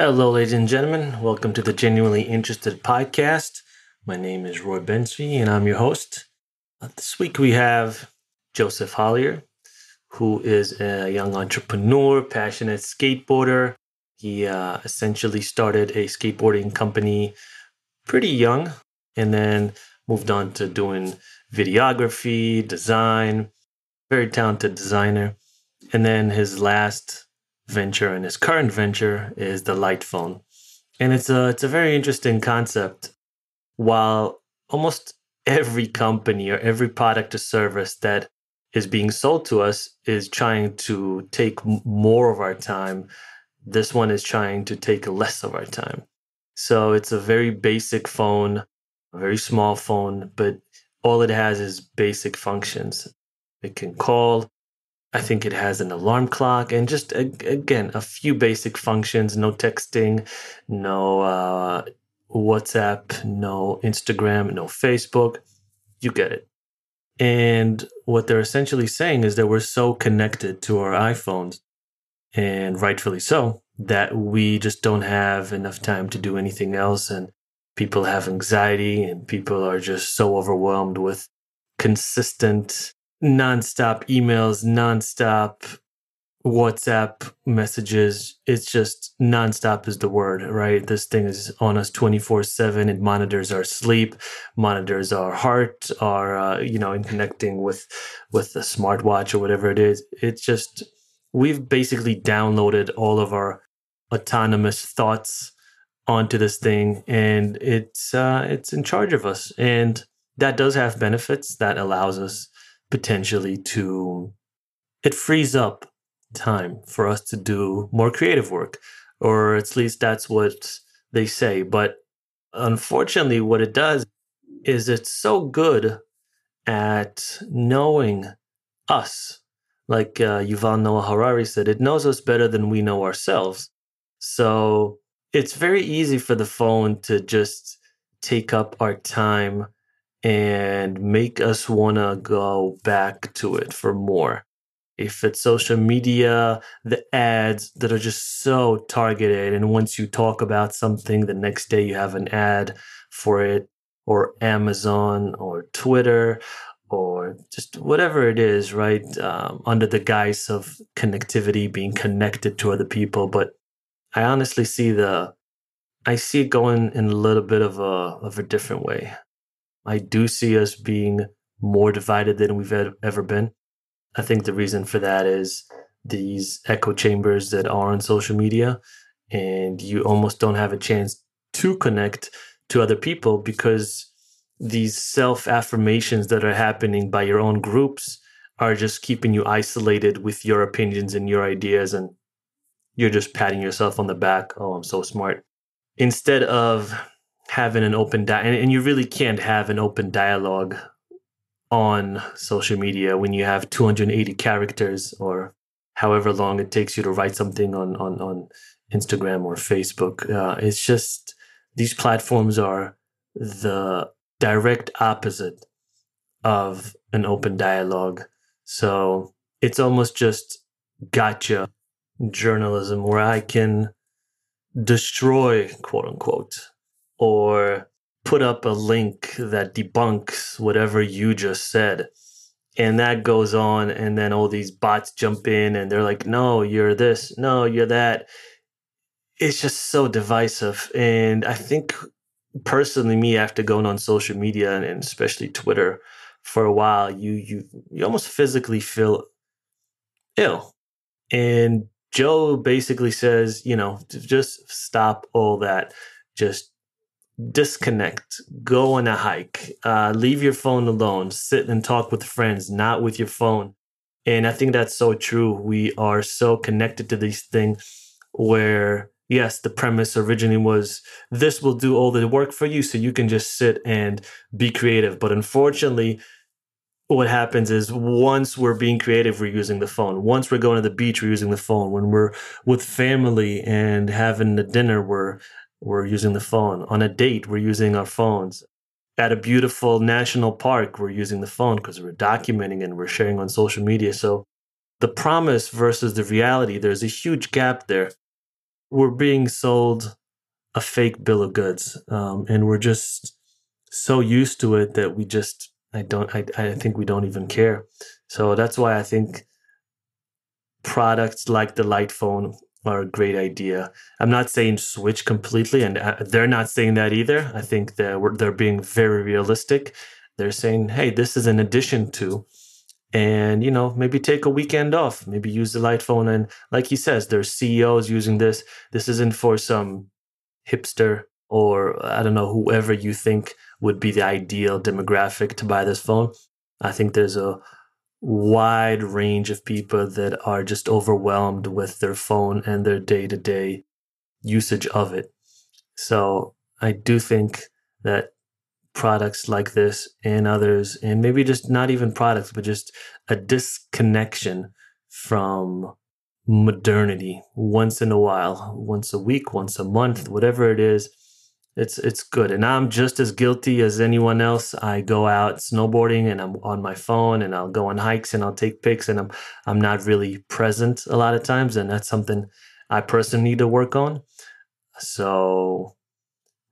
Hello, ladies and gentlemen. Welcome to the Genuinely Interested podcast. My name is Roy Bensby, and I'm your host. Uh, this week we have Joseph Hollier, who is a young entrepreneur, passionate skateboarder. He uh, essentially started a skateboarding company pretty young and then moved on to doing videography, design, very talented designer. And then his last venture and his current venture is the light phone. And it's a it's a very interesting concept. While almost every company or every product or service that is being sold to us is trying to take more of our time, this one is trying to take less of our time. So it's a very basic phone, a very small phone, but all it has is basic functions. It can call, I think it has an alarm clock and just again a few basic functions. No texting, no uh, WhatsApp, no Instagram, no Facebook. You get it. And what they're essentially saying is that we're so connected to our iPhones, and rightfully so, that we just don't have enough time to do anything else. And people have anxiety, and people are just so overwhelmed with consistent nonstop emails, nonstop WhatsApp messages. It's just nonstop is the word, right? This thing is on us 24 7. It monitors our sleep, monitors our heart, our, uh, you know, in connecting with, with the smartwatch or whatever it is. It's just, we've basically downloaded all of our autonomous thoughts onto this thing and it's, uh, it's in charge of us. And that does have benefits that allows us potentially to it frees up time for us to do more creative work or at least that's what they say. But unfortunately what it does is it's so good at knowing us. Like uh, Yuval Noah Harari said it knows us better than we know ourselves. So it's very easy for the phone to just take up our time and make us want to go back to it for more. If it's social media, the ads that are just so targeted. And once you talk about something, the next day you have an ad for it, or Amazon, or Twitter, or just whatever it is, right? Um, under the guise of connectivity, being connected to other people. But I honestly see the, I see it going in a little bit of a of a different way. I do see us being more divided than we've ever been. I think the reason for that is these echo chambers that are on social media, and you almost don't have a chance to connect to other people because these self affirmations that are happening by your own groups are just keeping you isolated with your opinions and your ideas, and you're just patting yourself on the back. Oh, I'm so smart. Instead of having an open di- and, and you really can't have an open dialogue on social media when you have 280 characters or however long it takes you to write something on on on Instagram or Facebook. Uh, it's just these platforms are the direct opposite of an open dialogue. So it's almost just gotcha journalism where I can destroy quote unquote or put up a link that debunks whatever you just said. And that goes on, and then all these bots jump in and they're like, no, you're this, no, you're that. It's just so divisive. And I think personally, me, after going on social media and especially Twitter for a while, you you you almost physically feel ill. And Joe basically says, you know, just stop all that. Just disconnect, go on a hike, uh, leave your phone alone, sit and talk with friends, not with your phone. And I think that's so true. We are so connected to these things where, yes, the premise originally was this will do all the work for you so you can just sit and be creative. But unfortunately, what happens is once we're being creative, we're using the phone. Once we're going to the beach, we're using the phone. When we're with family and having a dinner, we're we're using the phone. On a date, we're using our phones. At a beautiful national park, we're using the phone because we're documenting and we're sharing on social media. So the promise versus the reality, there's a huge gap there. we're being sold a fake bill of goods, um, and we're just so used to it that we just I don't I, I think we don't even care. So that's why I think products like the light phone are a great idea. I'm not saying switch completely, and uh, they're not saying that either. I think that they're being very realistic. They're saying, "Hey, this is an addition to," and you know, maybe take a weekend off, maybe use the light phone. And like he says, there's CEOs using this. This isn't for some hipster or I don't know whoever you think would be the ideal demographic to buy this phone. I think there's a wide range of people that are just overwhelmed with their phone and their day to day usage of it. So I do think that products like this and others, and maybe just not even products, but just a disconnection from modernity once in a while, once a week, once a month, whatever it is it's it's good. And i'm just as guilty as anyone else. I go out snowboarding and i'm on my phone and i'll go on hikes and i'll take pics and i'm i'm not really present a lot of times. And that's something i personally need to work on. So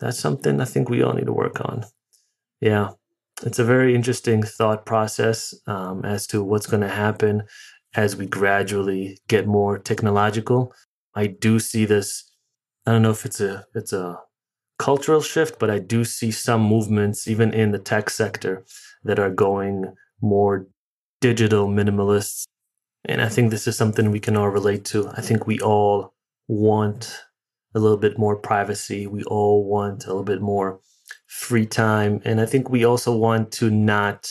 that's something i think we all need to work on. Yeah. It's a very interesting thought process um, as to what's going to happen as we gradually get more technological. I do see this i don't know if it's a it's a cultural shift, but I do see some movements, even in the tech sector, that are going more digital minimalists. And I think this is something we can all relate to. I think we all want a little bit more privacy. We all want a little bit more free time. And I think we also want to not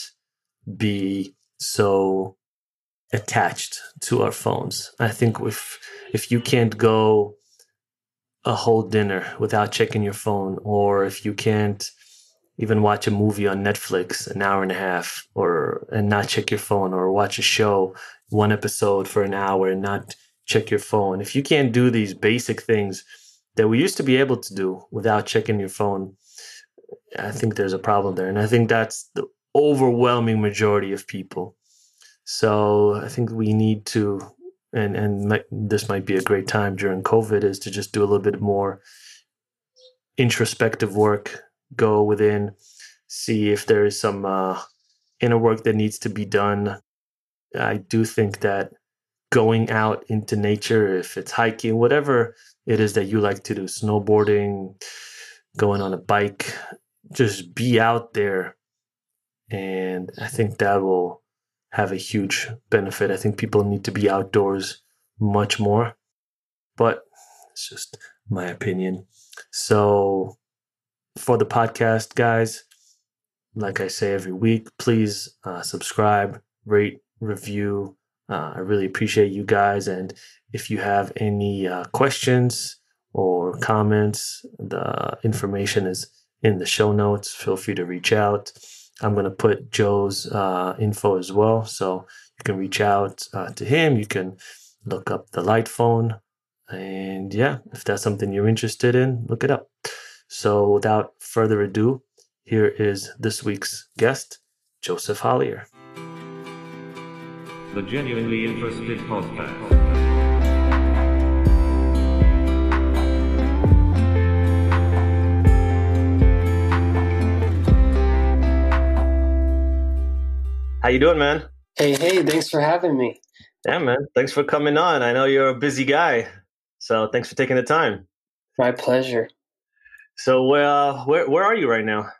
be so attached to our phones. I think if if you can't go a whole dinner without checking your phone, or if you can't even watch a movie on Netflix an hour and a half, or and not check your phone, or watch a show one episode for an hour and not check your phone. If you can't do these basic things that we used to be able to do without checking your phone, I think there's a problem there, and I think that's the overwhelming majority of people. So I think we need to and and this might be a great time during COVID is to just do a little bit more introspective work, go within, see if there is some uh, inner work that needs to be done. I do think that going out into nature, if it's hiking, whatever it is that you like to do, snowboarding, going on a bike, just be out there. And I think that will have a huge benefit. I think people need to be outdoors much more, but it's just my opinion. So, for the podcast, guys, like I say every week, please uh, subscribe, rate, review. Uh, I really appreciate you guys. And if you have any uh, questions or comments, the information is in the show notes. Feel free to reach out. I'm going to put Joe's uh, info as well. So you can reach out uh, to him. You can look up the light phone. And yeah, if that's something you're interested in, look it up. So without further ado, here is this week's guest, Joseph Hollier. The Genuinely Interested Podcast. How you doing, man? Hey, hey, thanks for having me. Yeah, man. Thanks for coming on. I know you're a busy guy. So thanks for taking the time. My pleasure. So uh, where where are you right now?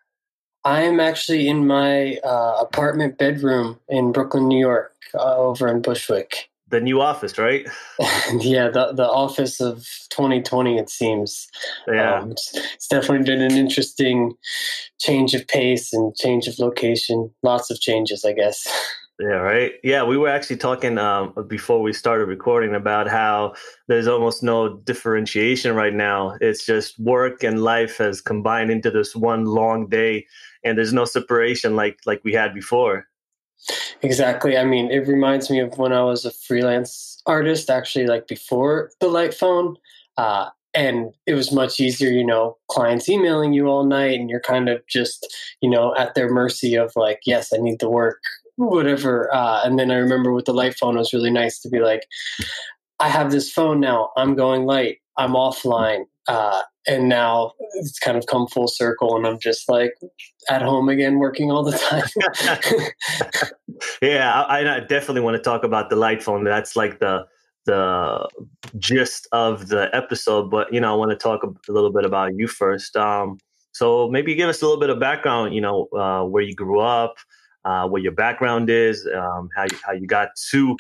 I'm actually in my uh, apartment bedroom in Brooklyn, New York, uh, over in Bushwick. The new office, right? yeah, the the office of 2020. It seems. Yeah, um, it's, it's definitely been an interesting change of pace and change of location. Lots of changes, I guess. Yeah, right. Yeah, we were actually talking um, before we started recording about how there's almost no differentiation right now. It's just work and life has combined into this one long day, and there's no separation like like we had before. Exactly. I mean, it reminds me of when I was a freelance artist, actually, like before the light phone. Uh, and it was much easier, you know, clients emailing you all night and you're kind of just, you know, at their mercy of like, yes, I need the work whatever. Uh, and then I remember with the light phone, it was really nice to be like, I have this phone now. I'm going light. I'm offline. Uh, and now it's kind of come full circle, and I'm just like at home again, working all the time. yeah, I, I, definitely want to talk about the light phone. That's like the the gist of the episode. But you know, I want to talk a little bit about you first. Um, so maybe give us a little bit of background. You know, uh, where you grew up, uh, what your background is, um, how you, how you got to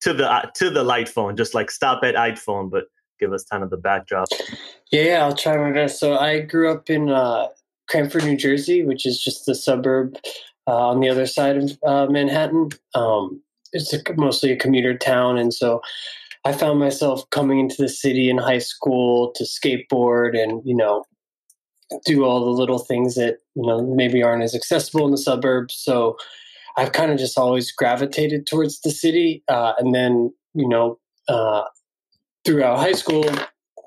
to the uh, to the light phone. Just like stop at iPhone, but give us kind of the backdrop. Yeah, I'll try my best. So I grew up in uh, Cranford, New Jersey, which is just the suburb uh, on the other side of uh, Manhattan. Um, it's a, mostly a commuter town, and so I found myself coming into the city in high school to skateboard and you know do all the little things that you know maybe aren't as accessible in the suburbs. So I've kind of just always gravitated towards the city, uh, and then you know uh, throughout high school,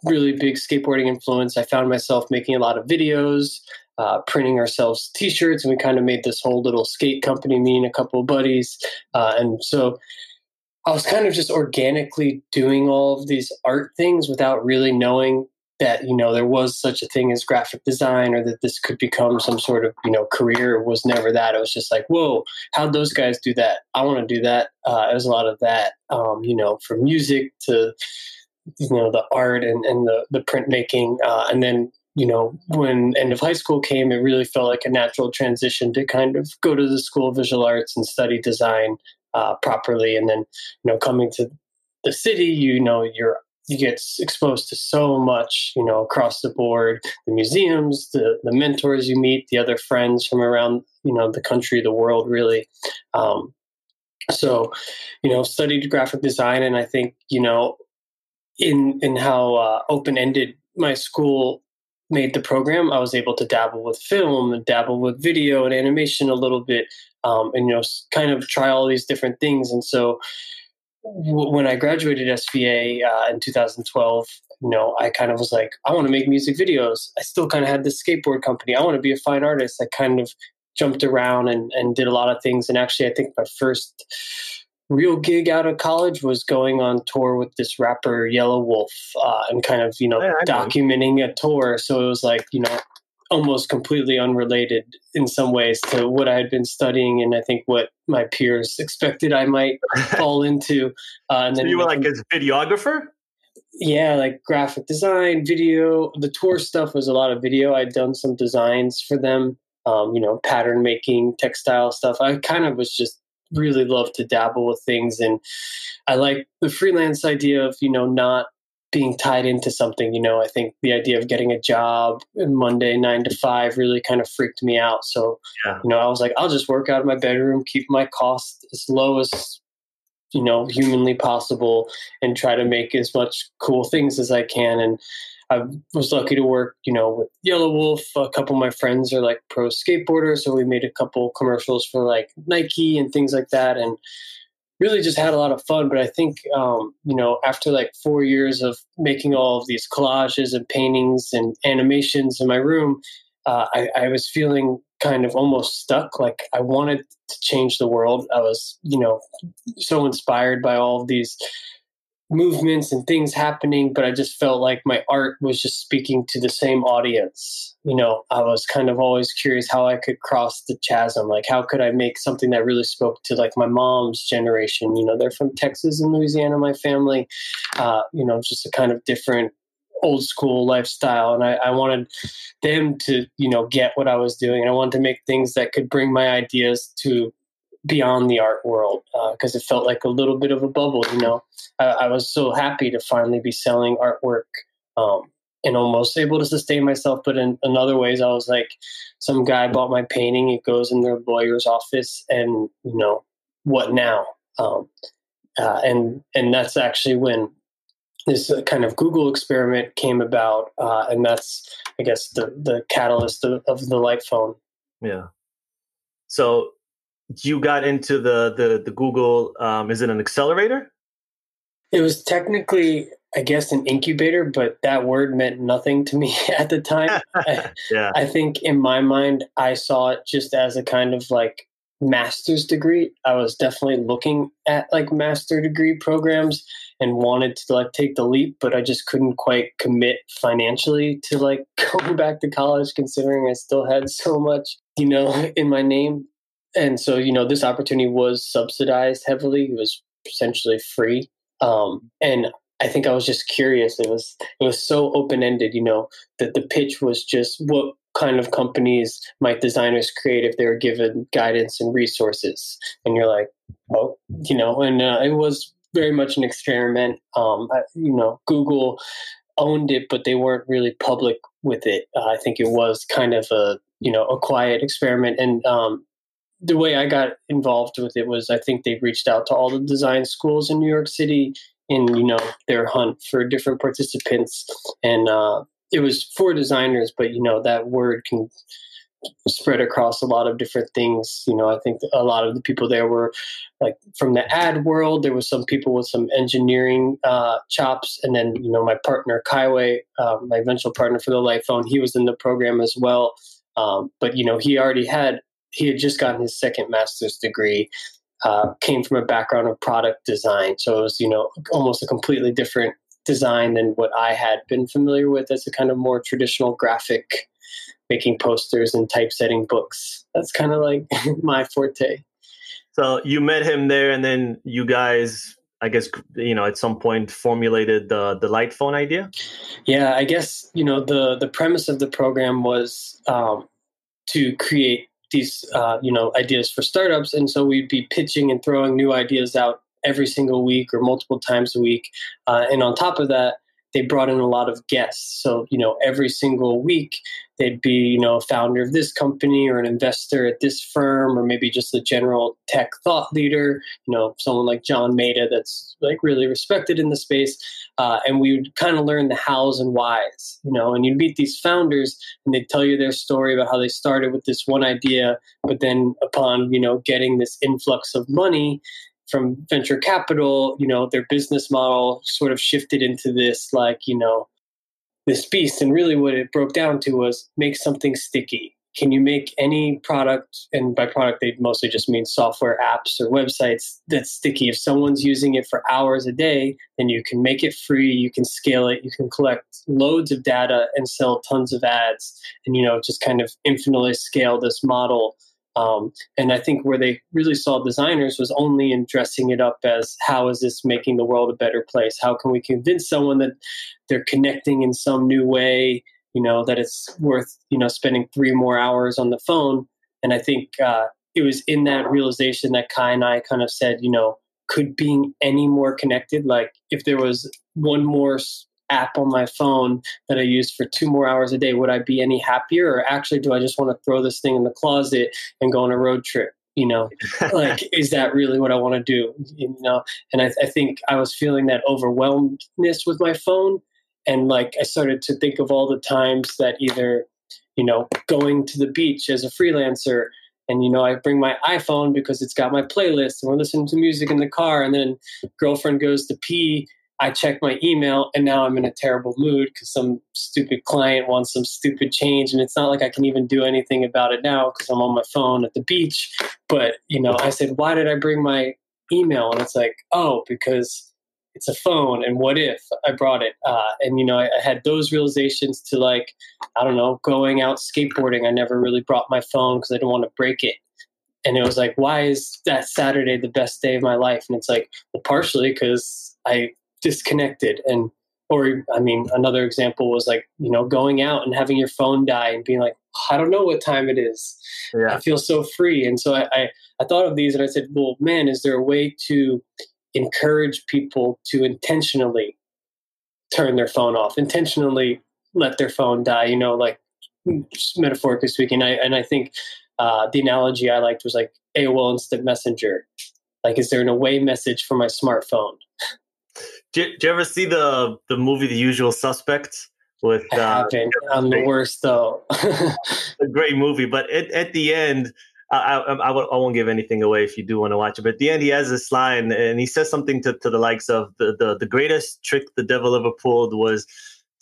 really big skateboarding influence. I found myself making a lot of videos, uh, printing ourselves T-shirts, and we kind of made this whole little skate company. Me and a couple of buddies, uh, and so I was kind of just organically doing all of these art things without really knowing that you know there was such a thing as graphic design or that this could become some sort of you know career it was never that it was just like whoa how'd those guys do that i want to do that uh, it was a lot of that um, you know from music to you know the art and, and the, the printmaking uh, and then you know when end of high school came it really felt like a natural transition to kind of go to the school of visual arts and study design uh, properly and then you know coming to the city you know you're you get exposed to so much, you know, across the board, the museums, the, the mentors you meet, the other friends from around, you know, the country, the world, really. Um, so, you know, studied graphic design, and I think, you know, in in how uh, open ended my school made the program, I was able to dabble with film and dabble with video and animation a little bit, um, and you know, kind of try all these different things. And so, w- when I graduated SVA uh, in 2012, you know, I kind of was like, I want to make music videos. I still kind of had this skateboard company. I want to be a fine artist. I kind of jumped around and, and did a lot of things. And actually, I think my first real gig out of college was going on tour with this rapper Yelawolf uh, and kind of, you know, yeah, documenting a tour. So it was like, you know, almost completely unrelated in some ways to what I had been studying and I think what my peers expected I might fall into. Uh, and then so you were like a videographer? Yeah, like graphic design, video. The tour stuff was a lot of video. I'd done some designs for them, um, you know, pattern making, textile stuff. I kind of was just really love to dabble with things and I like the freelance idea of, you know, not being tied into something. You know, I think the idea of getting a job Monday nine to five really kind of freaked me out. So, yeah. you know, I was like, I'll just work out of my bedroom, keep my cost as low as you know humanly possible, and try to make as much cool things as I can. And I was lucky to work, you know, with Yelawolf. A couple of my friends are like pro skateboarders, so we made a couple commercials for like Nike and things like that. And really just had a lot of fun. But I think, um, you know, after like four years of making all of these collages and paintings and animations in my room, uh, I, I was feeling kind of almost stuck. Like I wanted to change the world. I was, you know, so inspired by all of these movements and things happening, but I just felt like my art was just speaking to the same audience. You know, I was kind of always curious how I could cross the chasm. Like, how could I make something that really spoke to like my mom's generation? You know, they're from Texas and Louisiana, my family. Uh, you know, just a kind of different old school lifestyle and I, I, wanted them to you know get what i was doing and i wanted to make things that could bring my ideas to beyond the art world because uh, it felt like a little bit of a bubble. You know, I, I was so happy to finally be selling artwork um, and almost able to sustain myself. But in, in other ways, I was like, some guy bought my painting. It goes in their lawyer's office, and you know, what now? Um, uh, and and that's actually when this uh, kind of Google experiment came about, uh, and that's I guess the the catalyst of, of the light phone. Yeah. So you got into the the the Google. Um, is it an accelerator? It was technically, I guess, an incubator, but that word meant nothing to me at the time. yeah. I think in my mind, I saw it just as a kind of like master's degree. I was definitely looking at like master degree programs and wanted to like take the leap, but I just couldn't quite commit financially to like going back to college considering I still had so much, you know, in my name. And so, you know, this opportunity was subsidized heavily. It was essentially free. Um, and I think I was just curious. It was it was so open ended, you know, that the pitch was just what kind of companies might designers create if they were given guidance and resources. And you're like, oh, you know, and uh, it was very much an experiment. Um, I, you know, Google owned it, but they weren't really public with it. Uh, I think it was kind of a you know a quiet experiment, and um, the way I got involved with it was I think they reached out to all the design schools in New York City in you know their hunt for different participants, and uh, it was for designers, but you know that word can spread across a lot of different things. You know, I think a lot of the people there were like from the ad world. There was some people with some engineering uh, chops, and then you know my partner Kaiwei, uh, my eventual partner for the Light Phone, he was in the program as well. Um, but you know, he already had he had just gotten his second master's degree. Uh, came from a background of product design, so it was you know almost a completely different design than what I had been familiar with as a kind of more traditional graphic making posters and typesetting books. That's kind of like my forte. So you met him there, and then you guys, I guess, you know, at some point formulated the the light phone idea. Yeah, I guess you know the the premise of the program was um, to create these uh, you know ideas for startups, and so we'd be pitching and throwing new ideas out every single week or multiple times a week, uh, and on top of that, they brought in a lot of guests. So, you know, every single week they'd be, you know, a founder of this company or an investor at this firm, or maybe just a general tech thought leader, you know, someone like John Maeda that's like really respected in the space. Uh, and we would kind of learn the hows and whys, you know, and you'd meet these founders and they'd tell you their story about how they started with this one idea, but then upon, you know, getting this influx of money, from venture capital, you know, their business model sort of shifted into this like, you know, this beast. And really what it broke down to was make something sticky. Can you make any product, and by product they mostly just mean software apps or websites that's sticky? If someone's using it for hours a day, then you can make it free, you can scale it, you can collect loads of data and sell tons of ads, and you know, just kind of infinitely scale this model um, and I think where they really saw designers was only in dressing it up as how is this making the world a better place? How can we convince someone that they're connecting in some new way? You know that it's worth you know spending three more hours on the phone. And I think uh, it was in that realization that Kai and I kind of said, you know, could being any more connected, like if there was one more app on my phone that I use for two more hours a day, would I be any happier? Or actually, do I just want to throw this thing in the closet and go on a road trip? You know, like, is that really what I want to do? You know, and I, I think I was feeling that overwhelmedness with my phone. And like, I started to think of all the times that either, you know, going to the beach as a freelancer and you know i bring my iphone because it's got my playlist and we're listening to music in the car and then girlfriend goes to pee I check my email and now I'm in a terrible mood because some stupid client wants some stupid change. And it's not like I can even do anything about it now because I'm on my phone at the beach. But, you know, I said, why did I bring my email? And it's like, oh, because it's a phone. And what if I brought it? Uh, and, you know, I, I had those realizations to like, I don't know, going out skateboarding. I never really brought my phone because I didn't want to break it and it was like why is that saturday the best day of my life and it's like well partially because i disconnected. And or i mean another example was like you know going out and having your phone die and being like i don't know what time it is. Yeah. i feel so free. And so I, I, I thought of these and i said well man is there a way to encourage people to intentionally turn their phone off intentionally let their phone die? You know like metaphorically speaking I, and i think uh, the analogy i liked was like aol instant messenger. Like is there an away message for my smartphone did, did you ever see the the movie The Usual Suspects? With uh, I'm the worst though. a great movie, but at, at the end, I, I, I, won't give anything away if you do want to watch it. But at the end, he has this line, and he says something to, to the likes of the, the the greatest trick the devil ever pulled was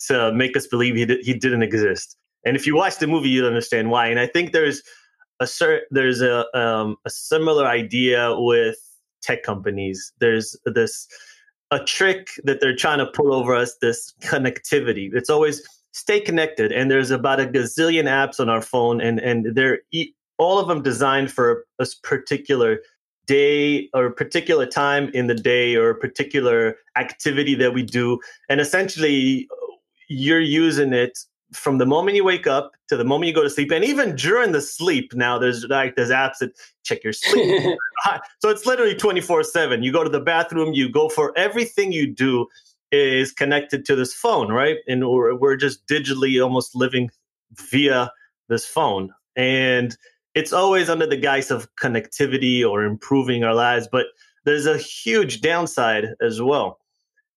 to make us believe he did, he didn't exist. And if you watch the movie, you'll understand why. And I think there's a cert, there's a um, a similar idea with tech companies. There's this a trick that they're trying to pull over us. This connectivity. It's always stay connected, and there's about a gazillion apps on our phone, and and they're all of them designed for a particular day or particular time in the day or a particular activity that we do and essentially uh, you're using it from the moment you wake up to the moment you go to sleep and even during the sleep now there's like there's apps that check your sleep. So it's literally 24 7 you go to the bathroom you go for everything you do is connected to this phone right? And we're, we're just digitally almost living via this phone. And it's always under the guise of connectivity or improving our lives but there's a huge downside as well.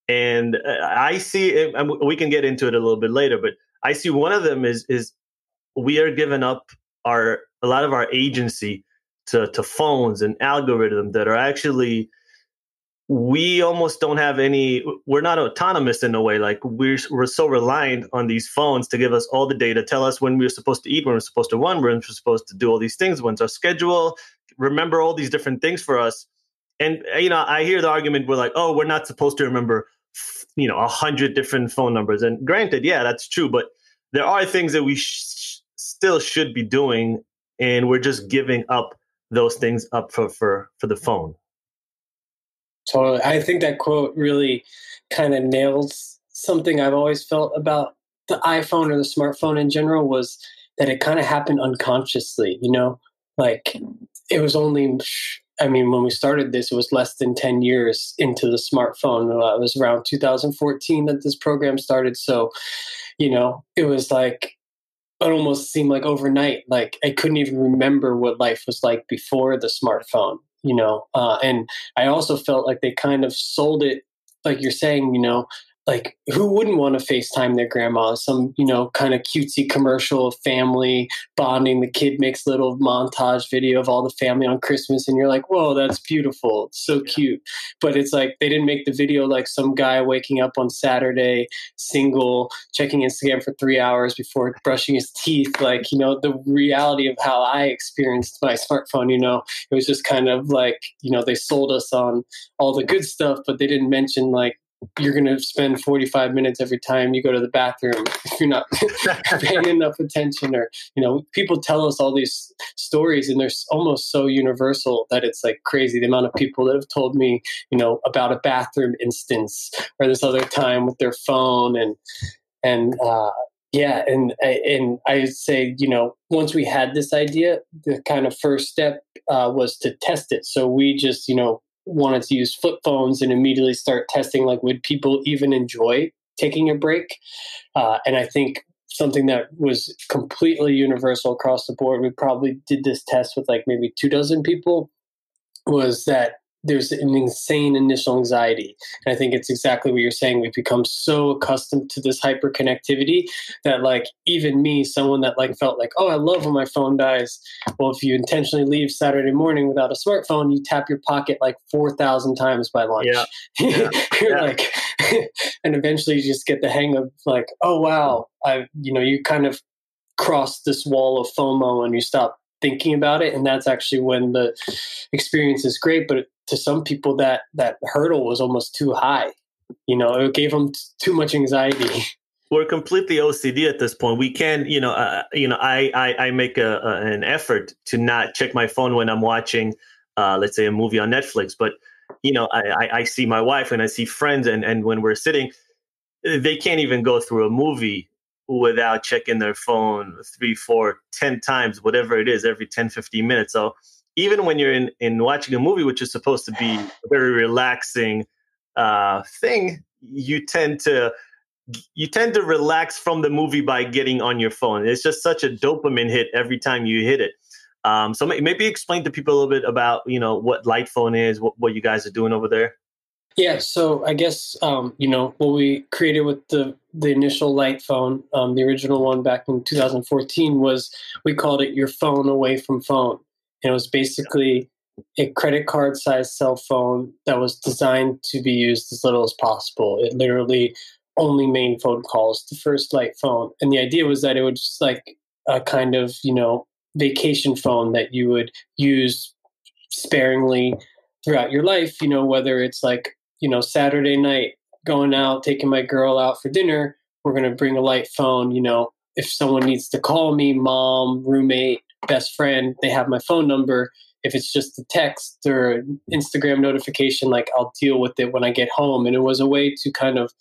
And uh, I see it, we can get into it a little bit later, but I see one of them is is we are giving up our a lot of our agency to to phones and algorithms that are actually we almost don't have any we're not autonomous in a way like we're we're so reliant on these phones to give us all the data tell us when we're supposed to eat when we're supposed to run when we're supposed to do all these things when's our schedule remember all these different things for us. And uh, you know i hear the argument we're like oh we're not supposed to remember you know a hundred different phone numbers. And granted yeah that's true but there are things that we sh- still should be doing and we're just giving up those things up for for for the phone. Totally. I think that quote really kind of nails something i've always felt about the iphone or the smartphone in general was that it kind of happened unconsciously you know? Like it was only I mean, when we started this, it was less than 10 years into the smartphone. Uh, it was around 2014 that this program started. So, you know, it was like, it almost seemed like overnight. Like I couldn't even remember what life was like before the smartphone, you know. Uh, and I also felt like they kind of sold it, like you're saying, you know, like who wouldn't want to FaceTime their grandma? Some, you know, kind of cutesy commercial of family bonding. The kid makes little montage video of all the family on Christmas, and you're like, whoa, that's beautiful. It's so cute. But it's like they didn't make the video like some guy waking up on Saturday, single, checking Instagram for three hours before brushing his teeth. Like, you know, the reality of how I experienced my smartphone, you know, it was just kind of like, you know, they sold us on all the good stuff, but they didn't mention like you're going to spend 45 minutes every time you go to the bathroom if you're not paying enough attention or you know people tell us all these stories and they're almost so universal that it's like crazy the amount of people that have told me you know about a bathroom instance or this other time with their phone and and uh yeah and and i say you know once we had this idea the kind of first step uh, was to test it. So we just you know wanted to use flip phones and immediately start testing like would people even enjoy taking a break? Uh, and i think something that was completely universal across the board we probably did this test with like maybe two dozen people was that there's an insane initial anxiety. And I think it's exactly what you're saying. We've become so accustomed to this hyper connectivity that like even me, someone that like felt like, oh, I love when my phone dies. Well, if you intentionally leave Saturday morning without a smartphone, you tap your pocket like four thousand times by lunch. Yeah. yeah. you're yeah. like and eventually you just get the hang of like, oh wow, I you know, you kind of cross this wall of FOMO and you stop thinking about it and that's actually when the experience is great but to some people that that hurdle was almost too high you know it gave them t- too much anxiety. We're completely ocd at this point. We can you know uh, you know i i, I make a, a, an effort to not check my phone when i'm watching uh, let's say a movie on netflix but you know I, I, I see my wife and i see friends and and when we're sitting they can't even go through a movie without checking their phone three four ten times whatever it is every 10 15 minutes so even when you're in, in watching a movie, which is supposed to be a very relaxing uh, thing, you tend to you tend to relax from the movie by getting on your phone. It's just such a dopamine hit every time you hit it. Um, so maybe explain to people a little bit about you know what Light Phone is, what, what you guys are doing over there. Yeah, so I guess um, you know what we created with the the initial Light Phone, um, the original one back in 2014, was we called it your phone away from phone. And it was basically a credit card sized cell phone that was designed to be used as little as possible. It literally only made phone calls, the first light phone. And the idea was that it would just like a kind of, you know, vacation phone that you would use sparingly throughout your life, you know, whether it's like, you know, Saturday night going out, taking my girl out for dinner, we're going to bring a light phone, you know, if someone needs to call me, mom, roommate, best friend, they have my phone number. If it's just a text or Instagram notification, like I'll deal with it when I get home. And it was a way to kind of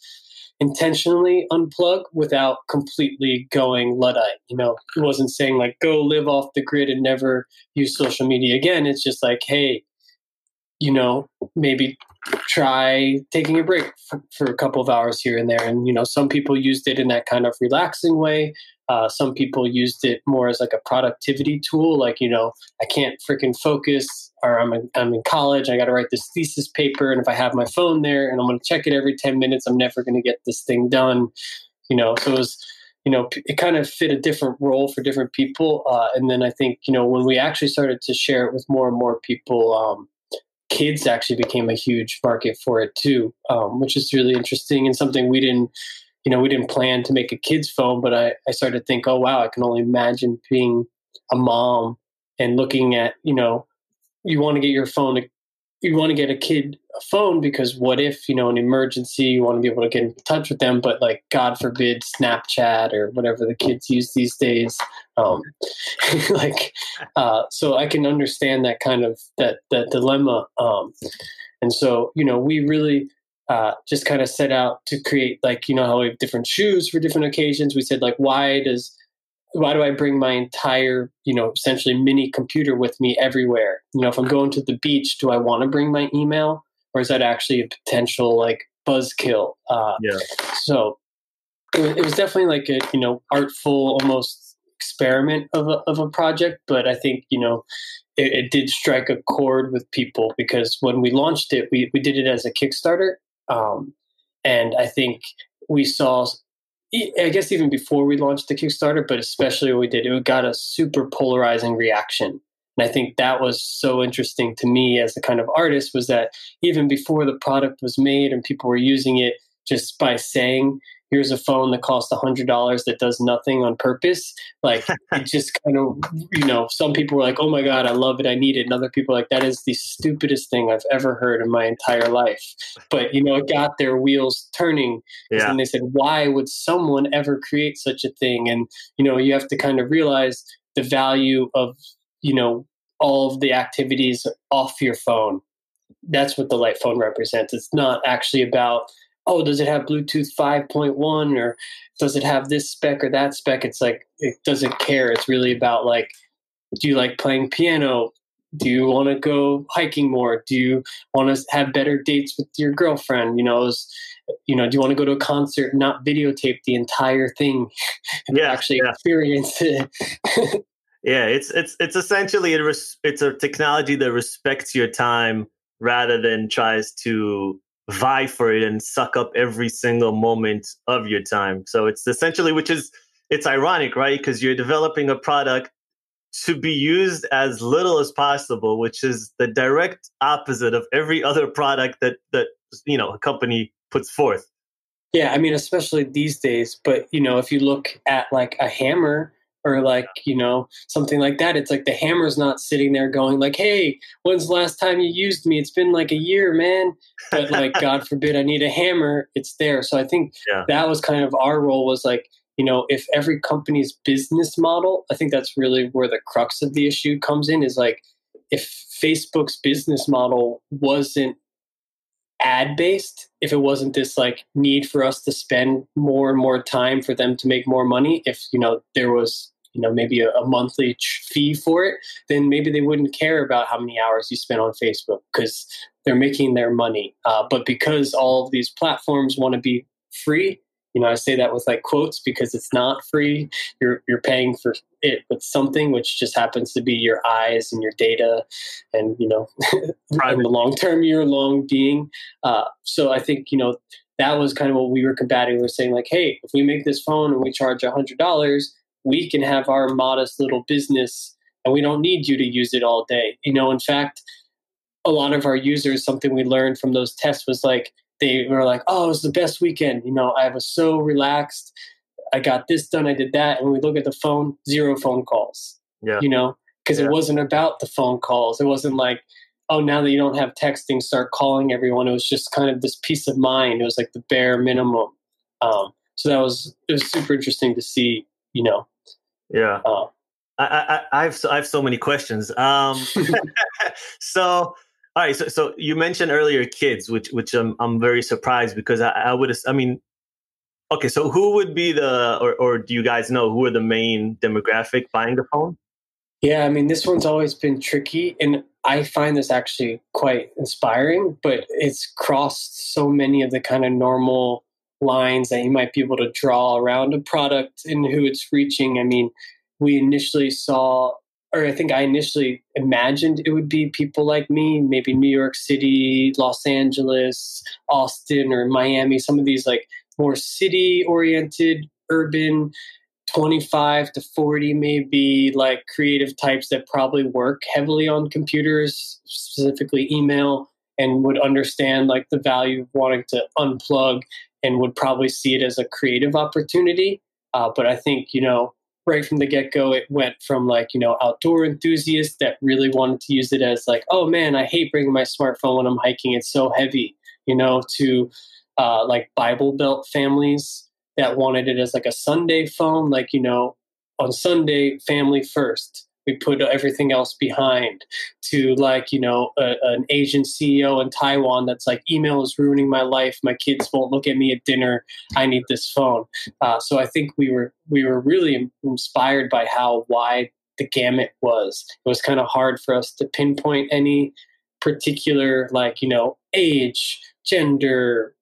intentionally unplug without completely going luddite. You know, it wasn't saying like go live off the grid and never use social media again. It's just like, hey, you know, maybe try taking a break for, for, a couple of hours here and there. And, you know, some people used it in that kind of relaxing way. Uh, some people used it more as like a productivity tool. Like, you know, I can't freaking focus or I'm in, I'm in college. I got to write this thesis paper. And if I have my phone there and I'm going to check it every 10 minutes, I'm never going to get this thing done. You know, so it was, you know, it kind of fit a different role for different people. Uh, and then I think, you know, when we actually started to share it with more and more people, um, kids actually became a huge market for it too, um, which is really interesting and something we didn't, you know, we didn't plan to make a kids phone, but I, I started to think, oh wow, I can only imagine being a mom and looking at, you know, you want to get your phone you want to get a kid a phone because what if you know an emergency you want to be able to get in touch with them but like god forbid snapchat or whatever the kids use these days um, like uh, so i can understand that kind of that that dilemma um, and so you know we really uh, just kind of set out to create like you know how we have different shoes for different occasions. We said like why does why do I bring my entire, you know, essentially mini computer with me everywhere? You know, if I'm going to the beach, do I want to bring my email, or is that actually a potential like buzzkill? Uh, yeah. So it, it was definitely like a you know artful, almost experiment of a, of a project, but I think you know it, it, did strike a chord with people because when we launched it, we we did it as a Kickstarter, um, and I think we saw I guess even before we launched the Kickstarter, but especially when we did, it got a super polarizing reaction. And I think that was so interesting to me as a kind of artist was that even before the product was made and people were using it, just by saying here's a phone that costs a hundred dollars that does nothing on purpose. Like it just kind of, you know, some people were like, "Oh my god, I love it, I need it," and other people like, "That is the stupidest thing I've ever heard in my entire life." But you know, it got their wheels turning, yeah. and they said, "Why would someone ever create such a thing?" And you know, you have to kind of realize the value of you know all of the activities off your phone. That's what the light phone represents. It's not actually about oh, does it have Bluetooth 5.1 or does it have this spec or that spec? It's like, it doesn't care. It's really about like, do you like playing piano? Do you want to go hiking more? Do you want to have better dates with your girlfriend? You know, is, you know, do you want to go to a concert, not videotape the entire thing, and yeah, actually yeah. experience it? yeah, it's it's it's essentially a res- it's a technology that respects your time rather than tries to vie for it and suck up every single moment of your time. So it's essentially, which is, it's ironic, right? Because you're developing a product to be used as little as possible, which is the direct opposite of every other product that, that, you know, a company puts forth. Yeah. I mean, especially these days, but you know, if you look at like a hammer, or like you know something like that. It's like the hammer's not sitting there going like hey when's the last time you used me? It's been like a year man. But like god forbid i need a hammer it's there. So i think yeah. that was kind of our role was like you know if every company's business model i think that's really where the crux of the issue comes in is like if facebook's business model wasn't ad based if it wasn't this like need for us to spend more and more time for them to make more money if you know there was you know maybe a, a monthly fee for it then maybe they wouldn't care about how many hours you spend on facebook because they're making their money. Uh, but because all of these platforms want to be free you know i say that with like quotes because it's not free you're you're paying for it with something which just happens to be your eyes and your data and you know in the long term your long being. Uh, so i think you know that was kind of what we were combating. We were saying like hey if we make this phone and we charge a hundred dollars we can have our modest little business and we don't need you to use it all day. You know, in fact, a lot of our users, something we learned from those tests was like, they were like, oh, it was the best weekend. You know, I was so relaxed. I got this done. I did that. And when we look at the phone, zero phone calls. Yeah. You know, because Yeah. it wasn't about the phone calls. It wasn't like, oh, now that you don't have texting, start calling everyone. It was just kind of this peace of mind. It was like the bare minimum. Um, so that was it was super interesting to see. You know, Yeah. uh, I, I, I have so, I have so many questions. Um, so all right, so so you mentioned earlier kids, which which I'm I'm very surprised because I, I would I mean, okay, so who would be the or or do you guys know who are the main demographic buying the phone? Yeah, I mean, this one's always been tricky, and I find this actually quite inspiring, but it's crossed so many of the kind of normal lines that you might be able to draw around a product and who it's reaching. I mean, we initially saw, or I think I initially imagined it would be people like me, maybe New York City, Los Angeles, Austin, or Miami, some of these like more city oriented, urban 25 to 40 maybe like creative types that probably work heavily on computers specifically email and would understand like the value of wanting to unplug and would probably see it as a creative opportunity uh, but i think you know right from the get-go it went from like you know outdoor enthusiasts that really wanted to use it as like oh man i hate bringing my smartphone when i'm hiking it's so heavy you know to uh, like bible belt families that wanted it as like a Sunday phone, like, you know, on Sunday, family first. We put everything else behind to like, you know, a, an Asian CEO in Taiwan that's like, email is ruining my life. My kids won't look at me at dinner. I need this phone. Uh, so I think we were we were really inspired by how wide the gamut was. It was kind of hard for us to pinpoint any particular like, you know, age, gender,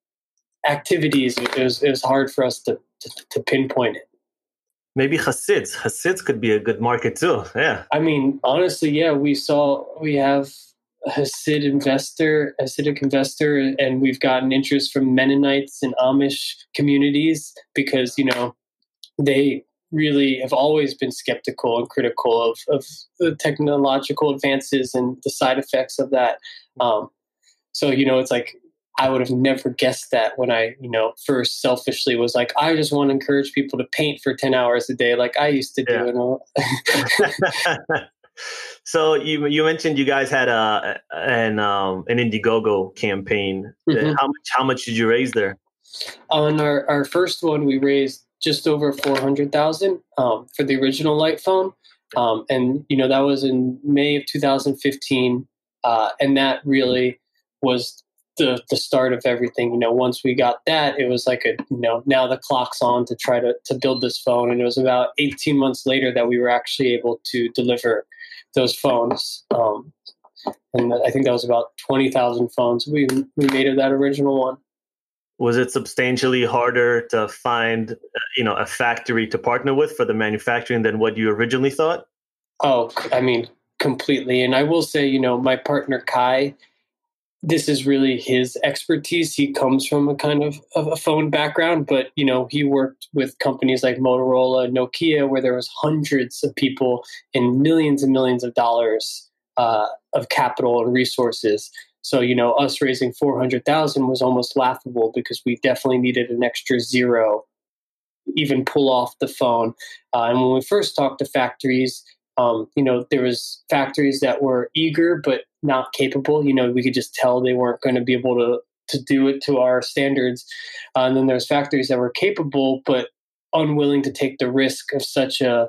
activities, it was, it was hard for us to, to, to pinpoint it. Maybe Hasids. Hasids could be a good market too. Yeah. I mean, honestly, yeah, we saw we have Hasid investor, Hasidic investor, and we've gotten interest from Mennonites and Amish communities because you know they really have always been skeptical and critical of, of the technological advances and the side effects of that. Um, so you know, it's like I would have never guessed that when I, you know, first selfishly was like, I just want to encourage people to paint for 10 hours a day like I used to do. Yeah. And so you you mentioned you guys had a an um an Indiegogo campaign. Mhm. How much how much did you raise there? On our, our first one, we raised just over 400,000 um, for the original light phone. Um, and, you know, that was in May of 2015. Uh, and that really was the, the start of everything. You know, once we got that, it was like a, you know, now the clock's on to try to, to build this phone. And it was about 18 months later that we were actually able to deliver those phones. Um, and I think that was about 20,000 phones we, we made of that original one. Was it substantially harder to find uh, you know a factory to partner with for the manufacturing than what you originally thought? Oh, I mean, completely. And I will say, you know, my partner Kai, this is really his expertise. He comes from a kind of, of a phone background, but you know, he worked with companies like Motorola, Nokia, where there was hundreds of people and millions and millions of dollars uh, of capital and resources. So you know, us raising four hundred thousand was almost laughable because we definitely needed an extra zero, even pull off the phone. Uh, and when we first talked to factories, um, you know, there was factories that were eager but not capable. You know, we could just tell they weren't going to be able to to do it to our standards. Uh, and then there's factories that were capable but unwilling to take the risk of such a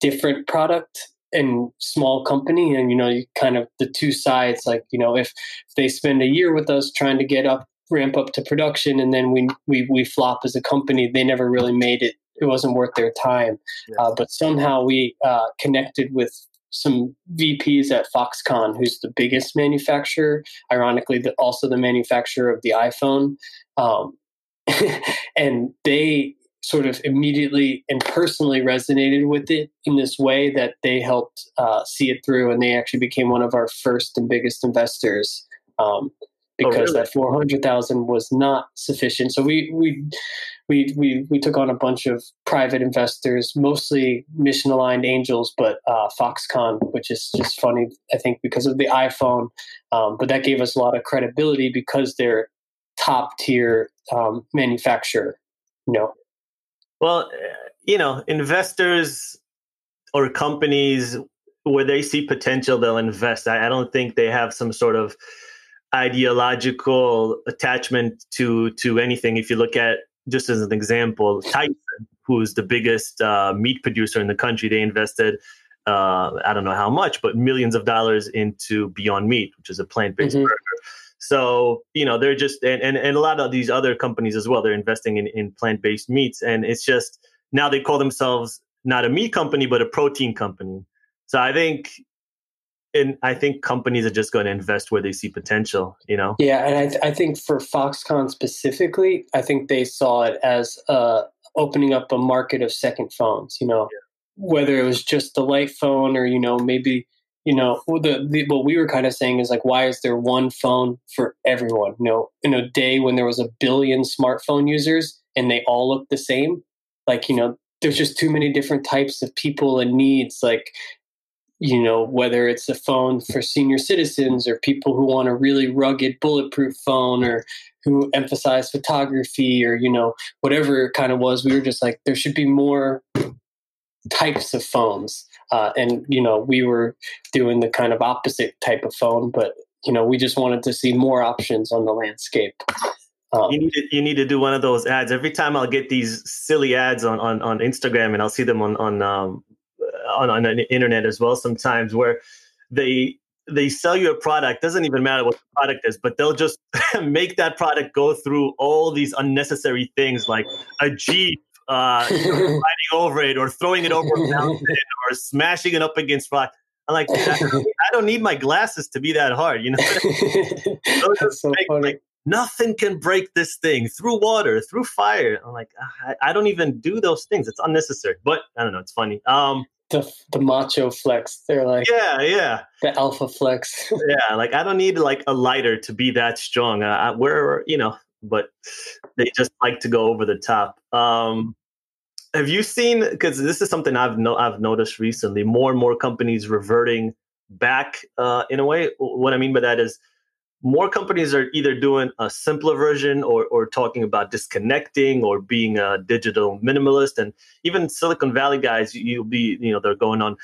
different product and small company. And you know, you kind of the two sides. Like you know, if, if they spend a year with us trying to get up ramp up to production and then we we we flop as a company, they never really made it it wasn't worth their time. Uh, but somehow we uh, connected with some VPs at Foxconn, who's the biggest manufacturer, ironically, the, also the manufacturer of the iPhone. Um, and they sort of immediately and personally resonated with it in this way that they helped uh, see it through, and they actually became one of our first and biggest investors. Um, because really? that 400,000 was not sufficient. So we, we, we, we, we took on a bunch of private investors, mostly mission aligned angels, but uh, Foxconn, which is just funny, I think, because of the iPhone. Um, but that gave us a lot of credibility because they're top tier um, manufacturer, you know. Well, uh, you know, investors or companies where they see potential, they'll invest. I, I don't think they have some sort of ideological attachment to to anything. If you look at just as an example, Tyson, who's the biggest uh, meat producer in the country, they invested uh, I don't know how much, but millions of dollars into Beyond Meat, which is a plant based mm-hmm. burger. So you know they're just and, and and a lot of these other companies as well. They're investing in in plant based meats, and it's just now they call themselves not a meat company but a protein company. So I think and I think companies are just going to invest where they see potential, you know? Yeah. And I, th- I think for Foxconn specifically, I think they saw it as uh, opening up a market of second phones, you know, yeah. whether it was just the light phone or, you know, maybe, you know, the, the, what we were kind of saying is like, why is there one phone for everyone? You know, in a day when there was a billion smartphone users and they all look the same, like, you know, there's just too many different types of people and needs. Like, you know, whether it's a phone for senior citizens or people who want a really rugged, bulletproof phone or who emphasize photography or, you know, whatever it kind of was, we were just like, there should be more types of phones. Uh, and, you know, we were doing the kind of opposite type of phone, but, you know, we just wanted to see more options on the landscape. Um, you need to you need to do one of those ads. Every time I'll get these silly ads on on, on Instagram, and I'll see them on on um, on, on the internet as well sometimes where they they sell you a product doesn't even matter what the product is but they'll just make that product go through all these unnecessary things like a jeep uh, riding over it or throwing it over a mountain or smashing it up against rock. I'm like I, don't need my glasses to be that hard you know? Those so make, like, nothing can break this thing through water through fire. I'm like I, I, don't even do those things. It's unnecessary. But i don't know it's funny. Um the the macho flex. They're like yeah, yeah, the alpha flex. yeah, like I don't need like a lighter to be that strong. I, we're you know, but they just like to go over the top. Um, have you seen? Because this is something I've no I've noticed recently. More and more companies reverting back uh, in a way. What I mean by that is more companies are either doing a simpler version or, or talking about disconnecting or being a digital minimalist. And even silicon valley guys you'll be you know they're going on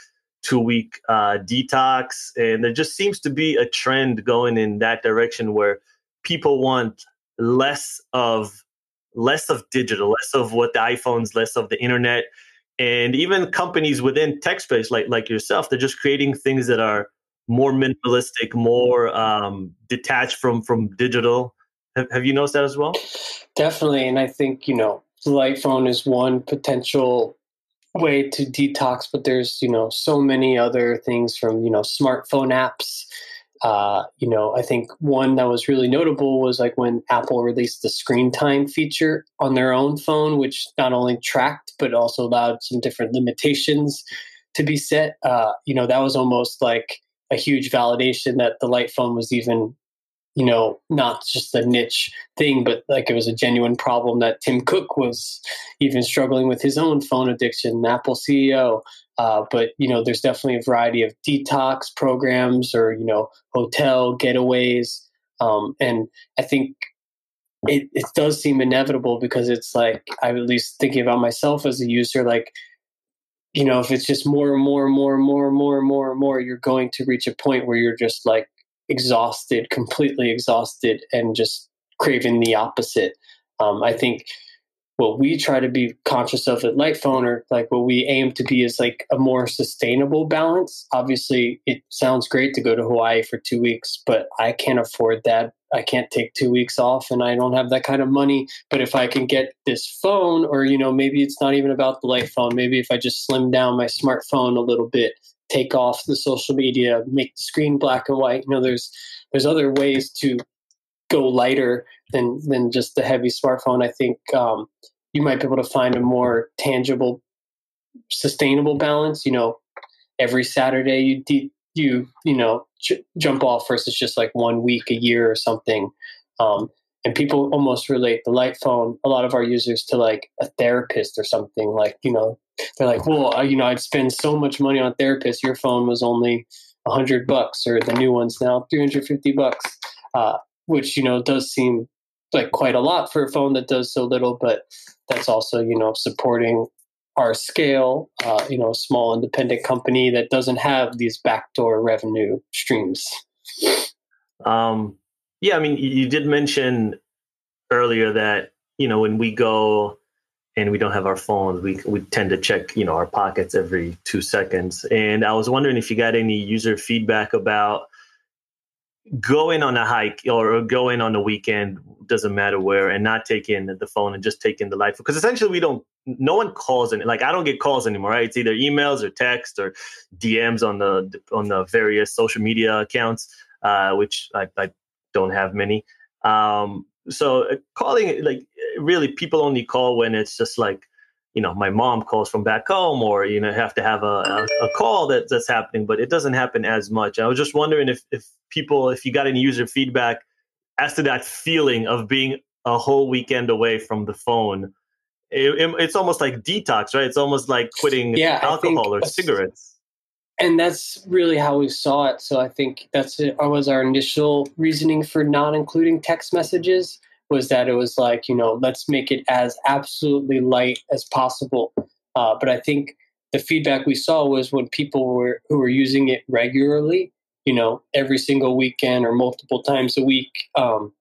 two week uh, detox and there just seems to be a trend going in that direction where people want less of less of digital less of what the iphones less of the internet. And even companies within tech space like like yourself they're just creating things that are more minimalistic, more um, detached from from digital. Have, have you noticed that as well? Definitely, and I think you know, light phone is one potential way to detox, but there's you know so many other things from you know smartphone apps. Uh, you know, I think one that was really notable was like when Apple released the screen time feature on their own phone, which not only tracked but also allowed some different limitations to be set. Uh, you know, that was almost like a huge validation that the light phone was even you know not just a niche thing but like it was a genuine problem that tim cook was even struggling with his own phone addiction apple ceo uh, but you know there's definitely a variety of detox programs or you know hotel getaways. Um, and i think it, it does seem inevitable because it's like i'm at least thinking about myself as a user like you know, if it's just more and more and more and more and more and more and more, you're going to reach a point where you're just like exhausted, completely exhausted, and just craving the opposite. Um, I think what we try to be conscious of at Lightphone, or like what we aim to be, is like a more sustainable balance. Obviously, it sounds great to go to Hawaii for two weeks, but I can't afford that I can't take two weeks off and I don't have that kind of money. But if I can get this phone, or, you know, maybe it's not even about the light phone, maybe if I just slim down my smartphone a little bit, take off the social media, make the screen black and white, you know, there's, there's other ways to go lighter than, than just the heavy smartphone. I think um, you might be able to find a more tangible, sustainable balance. You know, every Saturday you de- you you know j- jump off versus just like one week a year or something um, and people almost relate the light phone a lot of our users to like a therapist or something like you know they're like well you know i'd spend so much money on therapist your phone was only 100 bucks or the new one's now 350 bucks uh, which you know does seem like quite a lot for a phone that does so little but that's also you know supporting our scale, uh, you know, small independent company that doesn't have these backdoor revenue streams. Um, yeah, I mean, you did mention earlier that you know when we go and we don't have our phones, we we tend to check you know our pockets every two seconds. And I was wondering if you got any user feedback about going on a hike or going on a weekend doesn't matter where and not taking the phone and just taking the life because essentially we don't no one calls and like i don't get calls anymore right? It's either emails or text or dms on the on the various social media accounts uh, which I, I don't have many. Um, so uh, calling like really people only call when it's just like you know my mom calls from back home or you know have to have a, a, a, call that, that's happening but it doesn't happen as much. I was just wondering if, if people if you got any user feedback as to that feeling of being a whole weekend away from the phone. It, it, it's almost like detox right? It's almost like quitting yeah, alcohol or cigarettes. And that's really how we saw it. So i think that's it. Was our initial reasoning for not including text messages was that it was like you know let's make it as absolutely light as possible. Uh, but i think the feedback we saw was when people were who were using it regularly you know every single weekend or multiple times a week um,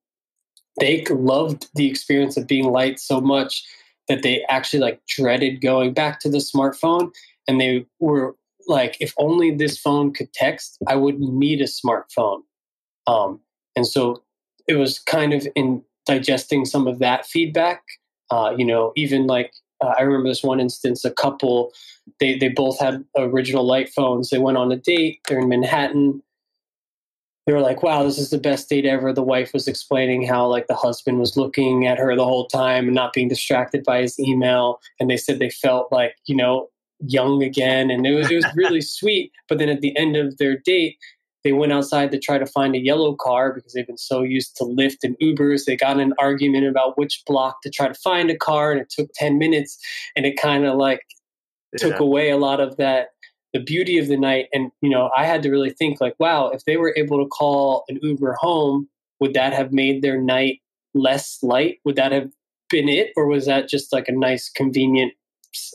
they loved the experience of being light so much that they actually like dreaded going back to the smartphone. And they were like if only this phone could text i wouldn't need a smartphone. Um, and so it was kind of in digesting some of that feedback. Uh, you know, even like uh, I remember this one instance, a couple, they they both had original light phones. They went on a date. They're in Manhattan. They were like, "Wow, this is the best date ever." The wife was explaining how like the husband was looking at her the whole time and not being distracted by his email. And they said they felt like you know young again, and it was it was really sweet. But then at the end of their date, they went outside to try to find a yellow car because they've been so used to Lyft and Ubers. They got in an argument about which block to try to find a car, and it took 10 minutes. And it kind of like yeah. took away a lot of that, the beauty of the night. And, you know, I had to really think, like, wow, if they were able to call an Uber home, would that have made their night less light? Would that have been it? Or was that just like a nice, convenient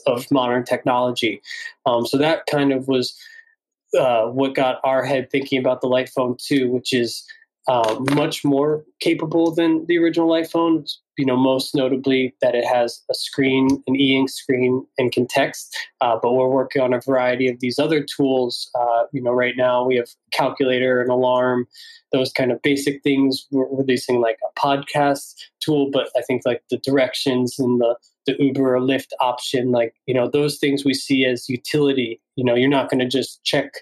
of modern technology? Um, so that kind of was uh, what got our head thinking about the Light Phone 2, which is uh, much more capable than the original Light Phone. You know, most notably that it has a screen, an e-ink screen, and can text. Uh, but we're working on a variety of these other tools. Uh, you know, right now we have calculator and alarm, those kind of basic things. We're releasing like a podcast tool, but I think like the directions and the the Uber or Lyft option, like you know, those things we see as utility. You know, you're not going to just check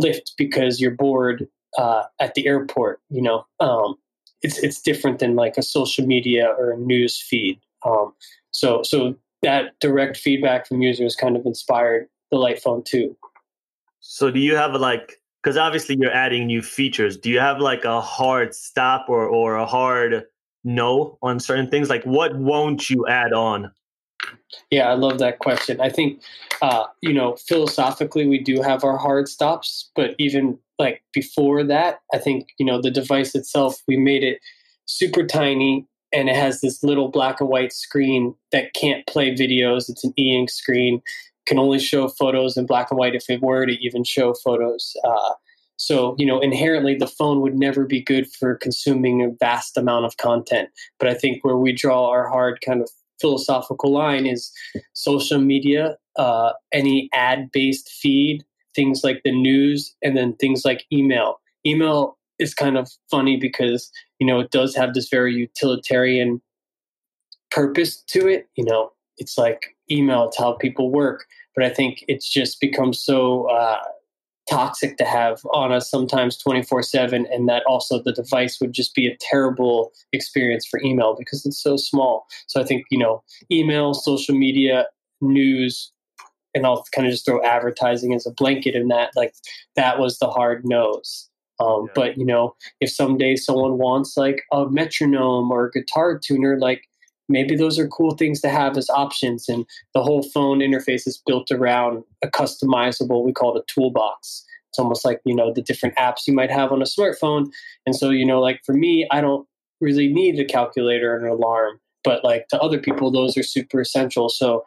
Lyft because you're bored uh, at the airport. You know, um, it's it's different than like a social media or a news feed. Um, so so that direct feedback from users kind of inspired the Light Phone 2. So do you have like? Because obviously you're adding new features. Do you have like a hard stop or or a hard no on certain things? Like, what won't you add on? Yeah, I love that question. I think, uh, you know, philosophically, we do have our hard stops, but even like before that, I think, you know, the device itself, we made it super tiny and it has this little black and white screen that can't play videos. It's an e ink screen, can only show photos in black and white if it were to even show photos. Uh, so, you know, inherently the phone would never be good for consuming a vast amount of content. But I think where we draw our hard kind of philosophical line is social media, uh, any ad based feed, things like the news, and then things like email. Email is kind of funny because, you know, it does have this very utilitarian purpose to it. You know, it's like email, it's how people work. But I think it's just become so uh, toxic to have on us sometimes 24 7 and that also the device would just be a terrible experience for email because it's so small so i think you know email social media news and i'll kind of just throw advertising as a blanket in that like that was the hard nose um, yeah. but you know if someday someone wants like a metronome or a guitar tuner like maybe those are cool things to have as options. And the whole phone interface is built around a customizable, we call it a toolbox. It's almost like, you know, the different apps you might have on a smartphone. And so, you know, like for me, I don't really need a calculator and an alarm, but like to other people, those are super essential. So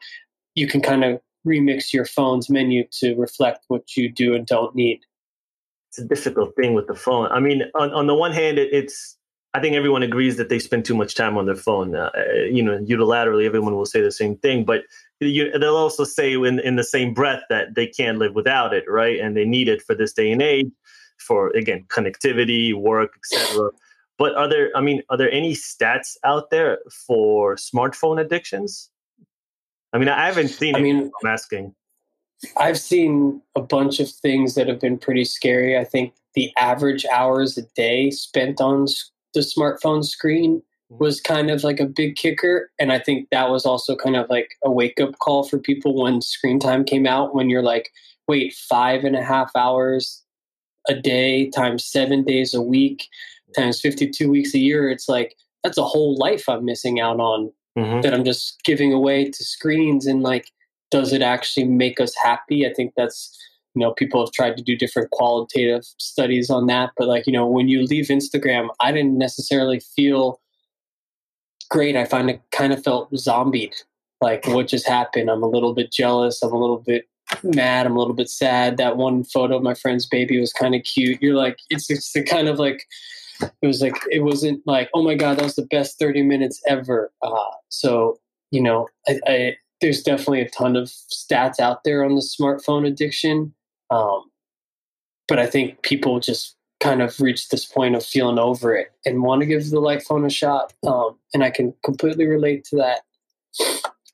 you can kind of remix your phone's menu to reflect what you do and don't need. It's a difficult thing with the phone. I mean, on, on the one hand, it, it's I think everyone agrees that they spend too much time on their phone. Uh, you know, unilaterally, everyone will say the same thing, but you, they'll also say in, in the same breath that they can't live without it, right? And they need it for this day and age, for again connectivity, work, etc. But are there? I mean, are there any stats out there for smartphone addictions? I mean, I haven't seen. I mean, I'm asking. I've seen a bunch of things that have been pretty scary. I think the average hours a day spent on the smartphone screen mm-hmm. was kind of like a big kicker. And I think that was also kind of like a wake up call for people when screen time came out, when you're like, wait, five and a half hours a day times seven days a week times 52 weeks a year. It's like, that's a whole life I'm missing out on mm-hmm. that I'm just giving away to screens. And like, does it actually make us happy? I think that's you know people have tried to do different qualitative studies on that but like you know when you leave instagram i didn't necessarily feel great. I find it kind of felt zombied like what just happened. I'm a little bit jealous. I'm a little bit mad. I'm a little bit sad. That one photo of my friend's baby was kind of cute. You're like it's it's the kind of like it was like it wasn't like oh my god that was the best 30 minutes ever. Uh, so you know I, I there's definitely a ton of stats out there on the smartphone addiction um, but I think people just kind of reach this point of feeling over it and want to give the light phone a shot. Um, and I can completely relate to that.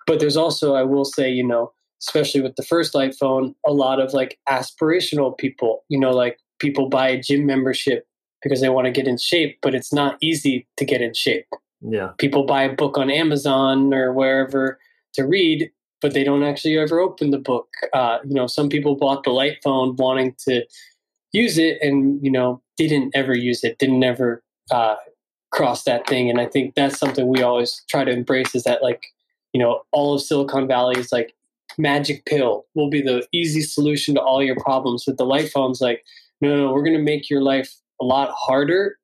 But there's also, I will say, you know, especially with the first light phone, a lot of like aspirational people, you know, like people buy a gym membership because they want to get in shape, but it's not easy to get in shape. Yeah. People buy a book on Amazon or wherever to read, but they don't actually ever open the book. Uh, you know, some people bought the light phone wanting to use it and, you know, didn't ever use it, didn't ever uh, cross that thing. And I think that's something we always try to embrace is that, like, you know, all of Silicon Valley is like magic pill will be the easy solution to all your problems. With the light phones, like, no, no, we're going to make your life a lot harder,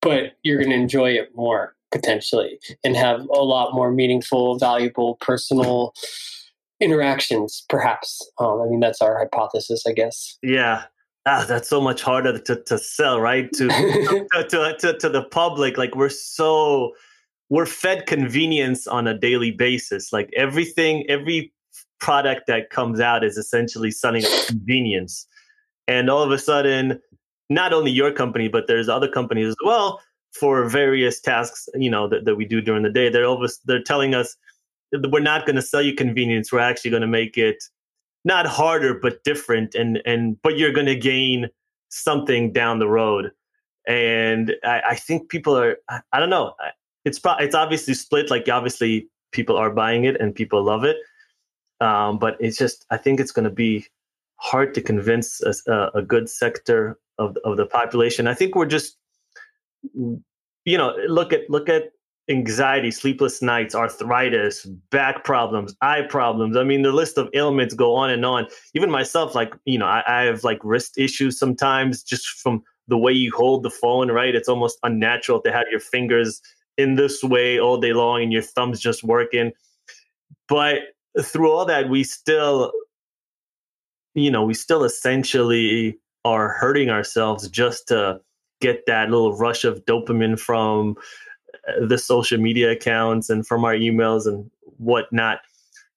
but you're going to enjoy it more potentially and have a lot more meaningful, valuable, personal interactions, perhaps. Um, I mean, that's our hypothesis, I guess. Yeah. Ah, that's so much harder to, to sell, right? To, to, to, to, to the public. Like, we're so, we're fed convenience on a daily basis. Like, everything, every product that comes out is essentially selling convenience. And all of a sudden, not only your company, but there's other companies as well for various tasks, you know, that, that we do during the day. They're always they're telling us we're not going to sell you convenience. We're actually going to make it not harder but different, and and but you're going to gain something down the road. And I, I think people are. I, I don't know. It's pro- it's obviously split. Like obviously people are buying it and people love it. Um, but it's just I think it's going to be hard to convince a, a good sector of of the population. I think we're just Mm. you know, look at look at anxiety, sleepless nights, arthritis, back problems, eye problems. I mean, the list of ailments go on and on. Even myself, like you know, I, I have like wrist issues sometimes just from the way you hold the phone. Right, it's almost unnatural to have your fingers in this way all day long and your thumbs just working. But through all that, we still, you know, we still essentially are hurting ourselves just to get that little rush of dopamine from uh, the social media accounts and from our emails and whatnot.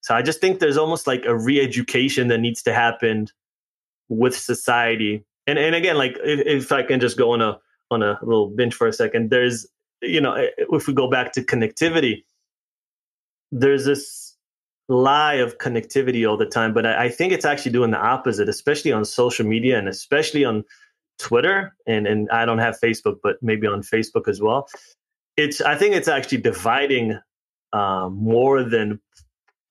So I just think there's almost like a re-education that needs to happen with society. And and again, like if, if I can just go on a on a little bench for a second, there's you know if we go back to connectivity, there's this lie of connectivity all the time, but I, I think it's actually doing the opposite, especially on social media and especially on Twitter and and I don't have Facebook, but maybe on Facebook as well. It's I think it's actually dividing um, more than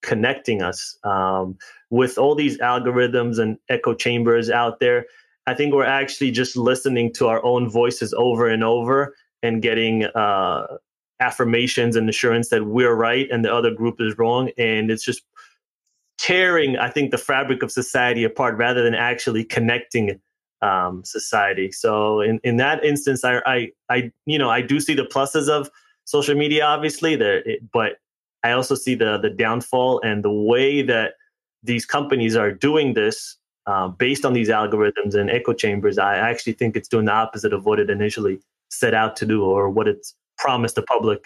connecting us um, with all these algorithms and echo chambers out there. I think we're actually just listening to our own voices over and over and getting uh, affirmations and assurance that we're right and the other group is wrong, and it's just tearing I think the fabric of society apart rather than actually connecting um, society. So in, in that instance, I, I, I, you know, I do see the pluses of social media, obviously there, but I also see the the downfall and the way that these companies are doing this uh, based on these algorithms and echo chambers. I actually think it's doing the opposite of what it initially set out to do or what it's promised the public.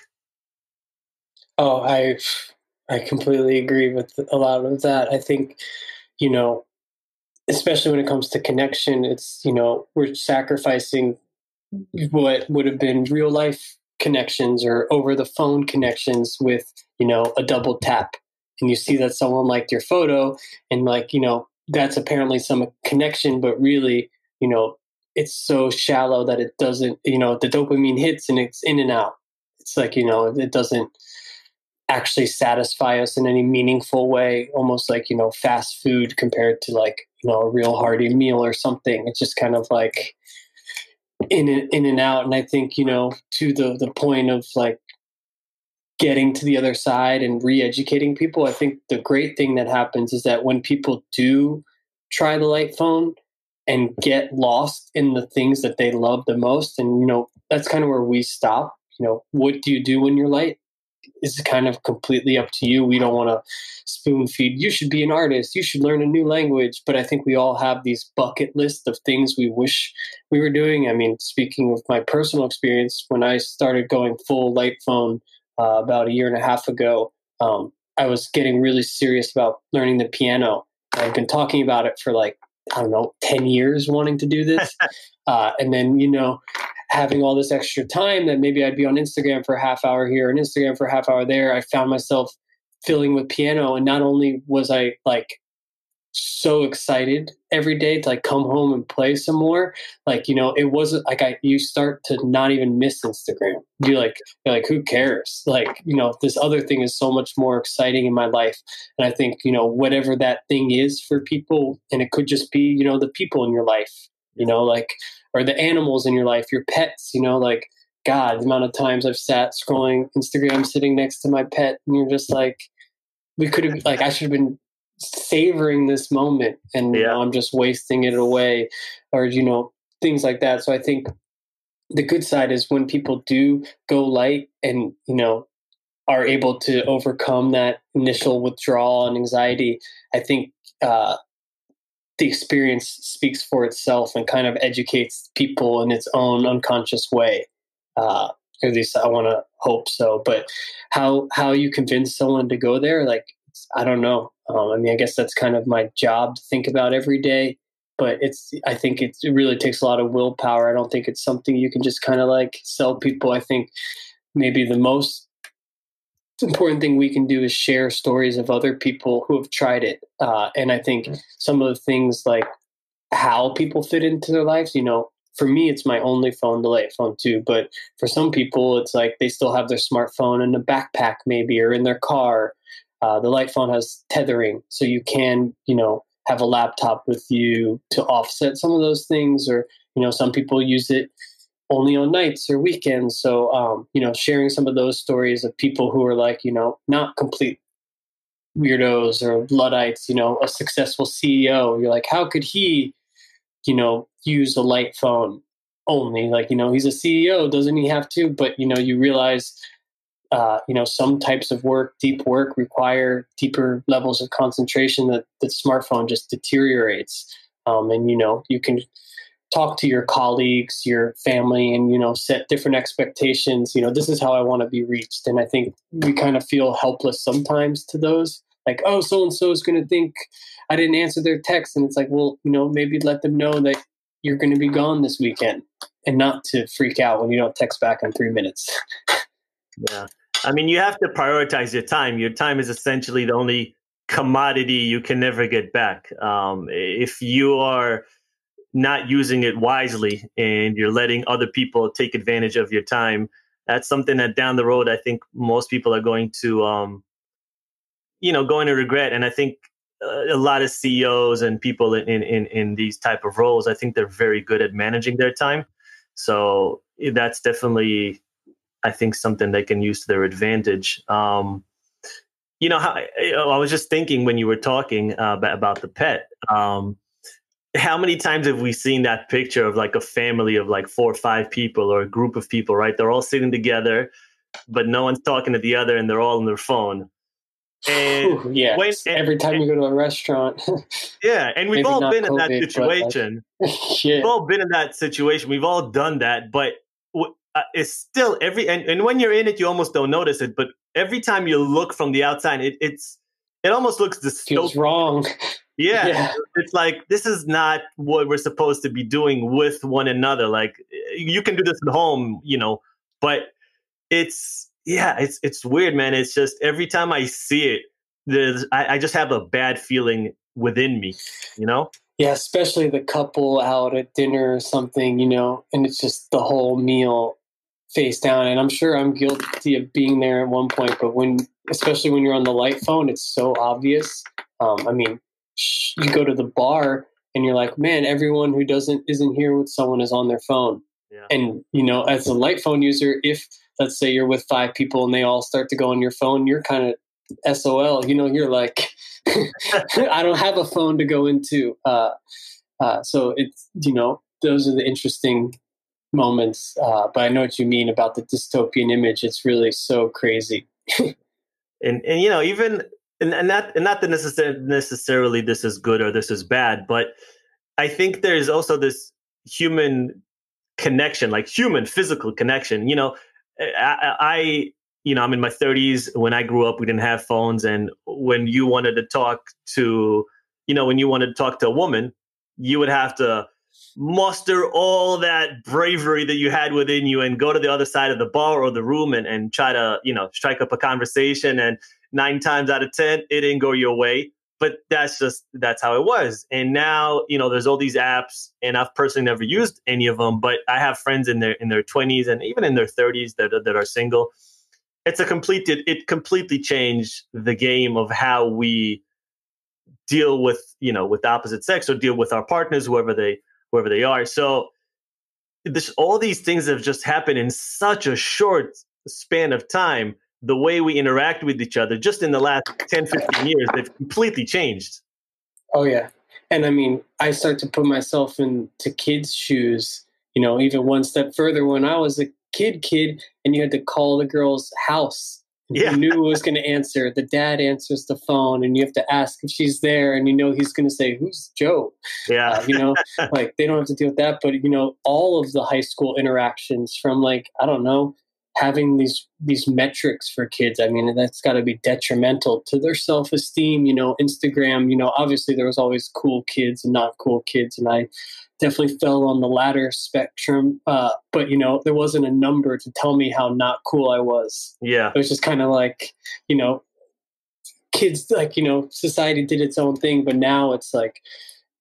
Oh, I I completely agree with a lot of that. I think, you know, especially when it comes to connection, it's, you know, we're sacrificing what would have been real life connections or over the phone connections with, you know, a double tap. And you see that someone liked your photo and like, you know, that's apparently some connection, but really, you know, it's so shallow that it doesn't, you know, the dopamine hits and it's in and out. It's like, you know, it doesn't actually satisfy us in any meaningful way, almost like, you know, fast food compared to like, you know, a real hearty meal or something. It's just kind of like in in and out. And I think, you know, to the, the point of like getting to the other side and re-educating people, I think the great thing that happens is that when people do try the light phone and get lost in the things that they love the most, and, you know, that's kind of where we stop. You know, what do you do when you're light? Is kind of completely up to you. We don't want to spoon feed. You should be an artist. You should learn a new language. But I think we all have these bucket list of things we wish we were doing. I mean, speaking of my personal experience, when I started going full light phone uh, about a year and a half ago, um, I was getting really serious about learning the piano. I've been talking about it for like I don't know, 10 years wanting to do this. uh, and then, you know, having all this extra time that maybe I'd be on Instagram for a half hour here and Instagram for a half hour there, I found myself filling with piano. And not only was I like so excited every day to like come home and play some more. Like, you know, it wasn't like I you start to not even miss Instagram. You like you're like, who cares? Like, you know, this other thing is so much more exciting in my life. And I think, you know, whatever that thing is for people, and it could just be, you know, the people in your life, you know, like or the animals in your life, your pets, you know, like God, the amount of times I've sat scrolling Instagram sitting next to my pet, and you're just like, we could have, like, I should have been savoring this moment, and yeah. I'm just wasting it away, or, you know, things like that. So I think the good side is when people do go light and, you know, are able to overcome that initial withdrawal and anxiety, I think uh, the experience speaks for itself and kind of educates people in its own unconscious way. Uh, at least I want to hope so. But how how you convince someone to go there, like I don't know. Um, I mean, I guess that's kind of my job to think about every day. But it's I think it really takes a lot of willpower. I don't think it's something you can just kind of like sell people. I think maybe the most important thing we can do is share stories of other people who have tried it. Uh, and I think some of the things like how people fit into their lives, you know, for me, it's my only phone, the light phone 2. But for some people, it's like they still have their smartphone in a backpack, maybe, or in their car. Uh, the light phone has tethering, so you can, you know, have a laptop with you to offset some of those things. Or, you know, some people use it only on nights or weekends. So, um, you know, sharing some of those stories of people who are like, you know, not complete weirdos or Luddites, you know, a successful CEO. You're like, how could he, you know, use a light phone only? Like, you know, he's a CEO, doesn't he have to? But, you know, you realize, uh, you know, some types of work, deep work, require deeper levels of concentration that the smartphone just deteriorates. Um, and, you know, you can talk to your colleagues, your family, and you know set different expectations. You know, this is how I want to be reached, and I think we kind of feel helpless sometimes to those. Like, oh, so and so is going to think I didn't answer their text, and it's like, well, you know, maybe let them know that you're going to be gone this weekend, and not to freak out when you don't text back in three minutes. yeah, I mean, you have to prioritize your time. Your time is essentially the only commodity you can never get back. Um, if you are not using it wisely and you're letting other people take advantage of your time that's something that down the road i think most people are going to um, you know going to regret. And i think uh, a lot of ceos and people in, in in these type of roles i think they're very good at managing their time. So eh, that's definitely i think something they can use to their advantage. Um, you know how i was just thinking when you were talking uh, about the pet um, how many times have we seen that picture of like a family of like four or five people or a group of people, right? They're all sitting together. but no one's talking to the other, and they're all on their phone. And Ooh, yeah, when- and- every time you go to a restaurant, yeah, and we've all been in that COVID, but, like- situation. yeah, We've all been in that situation. We've all done that, but uh, it's still every and, and when you're in it, you almost don't notice it. But every time you look from the outside, it, it's it almost looks feels wrong. Yeah, Yeah. it's like this is not what we're supposed to be doing with one another. Like you can do this at home, you know, but it's yeah, it's it's weird, man. It's just every time I see it, there's I, I just have a bad feeling within me, you know. Yeah, especially the couple out at dinner or something, you know, and it's just the whole meal face down. And I'm sure I'm guilty of being there at one point, but when, especially when you're on the light phone, it's so obvious. Um, I mean, you go to the bar and you're like, man, everyone who doesn't isn't here with someone is on their phone. Yeah. And you know, as a light phone user, if let's say you're with five people and they all start to go on your phone, you're kind of SOL. You know, you're like, I don't have a phone to go into. Uh, uh, so it's you know, those are the interesting moments. Uh, but I know what you mean about the dystopian image. It's really so crazy. and and you know even and, and not and not that necessarily necessarily this is good or this is bad but i think there's also this human connection like human physical connection you know I, I you know i'm in my 30s when i grew up we didn't have phones. And when you wanted to talk to you know when you wanted to talk to a woman you would have to muster all that bravery that you had within you and go to the other side of the bar or the room and, and try to you know strike up a conversation. And nine times out of ten it didn't go your way. But that's just that's how it was. And now you know there's all these apps and i've personally never used any of them but i have friends in their in their 20s and even in their 30s that, that are single. It's a complete it, it completely changed the game of how we deal with you know with opposite sex or deal with our partners whoever they whoever they are. So this all these things have just happened in such a short span of time the way we interact with each other just in the last 10 15 years they've completely changed Oh yeah, and I mean, I start to put myself into kids' shoes. You know, even one step further. When I was a kid, kid, and you had to call the girl's house. Yeah. You knew who was going to answer. The dad answers the phone, and you have to ask if she's there, and you know he's going to say, "Who's Joe?" yeah Uh, you know, like they don't have to deal with that. But you know, all of the high school interactions from like I don't know, having these these metrics for kids. I mean, that's got to be detrimental to their self esteem. You know, Instagram. You know, obviously there was always cool kids and not cool kids, and I definitely fell on the latter spectrum. Uh, but you know, there wasn't a number to tell me how not cool I was yeah it was just kind of like you know kids like you know society did its own thing but now it's like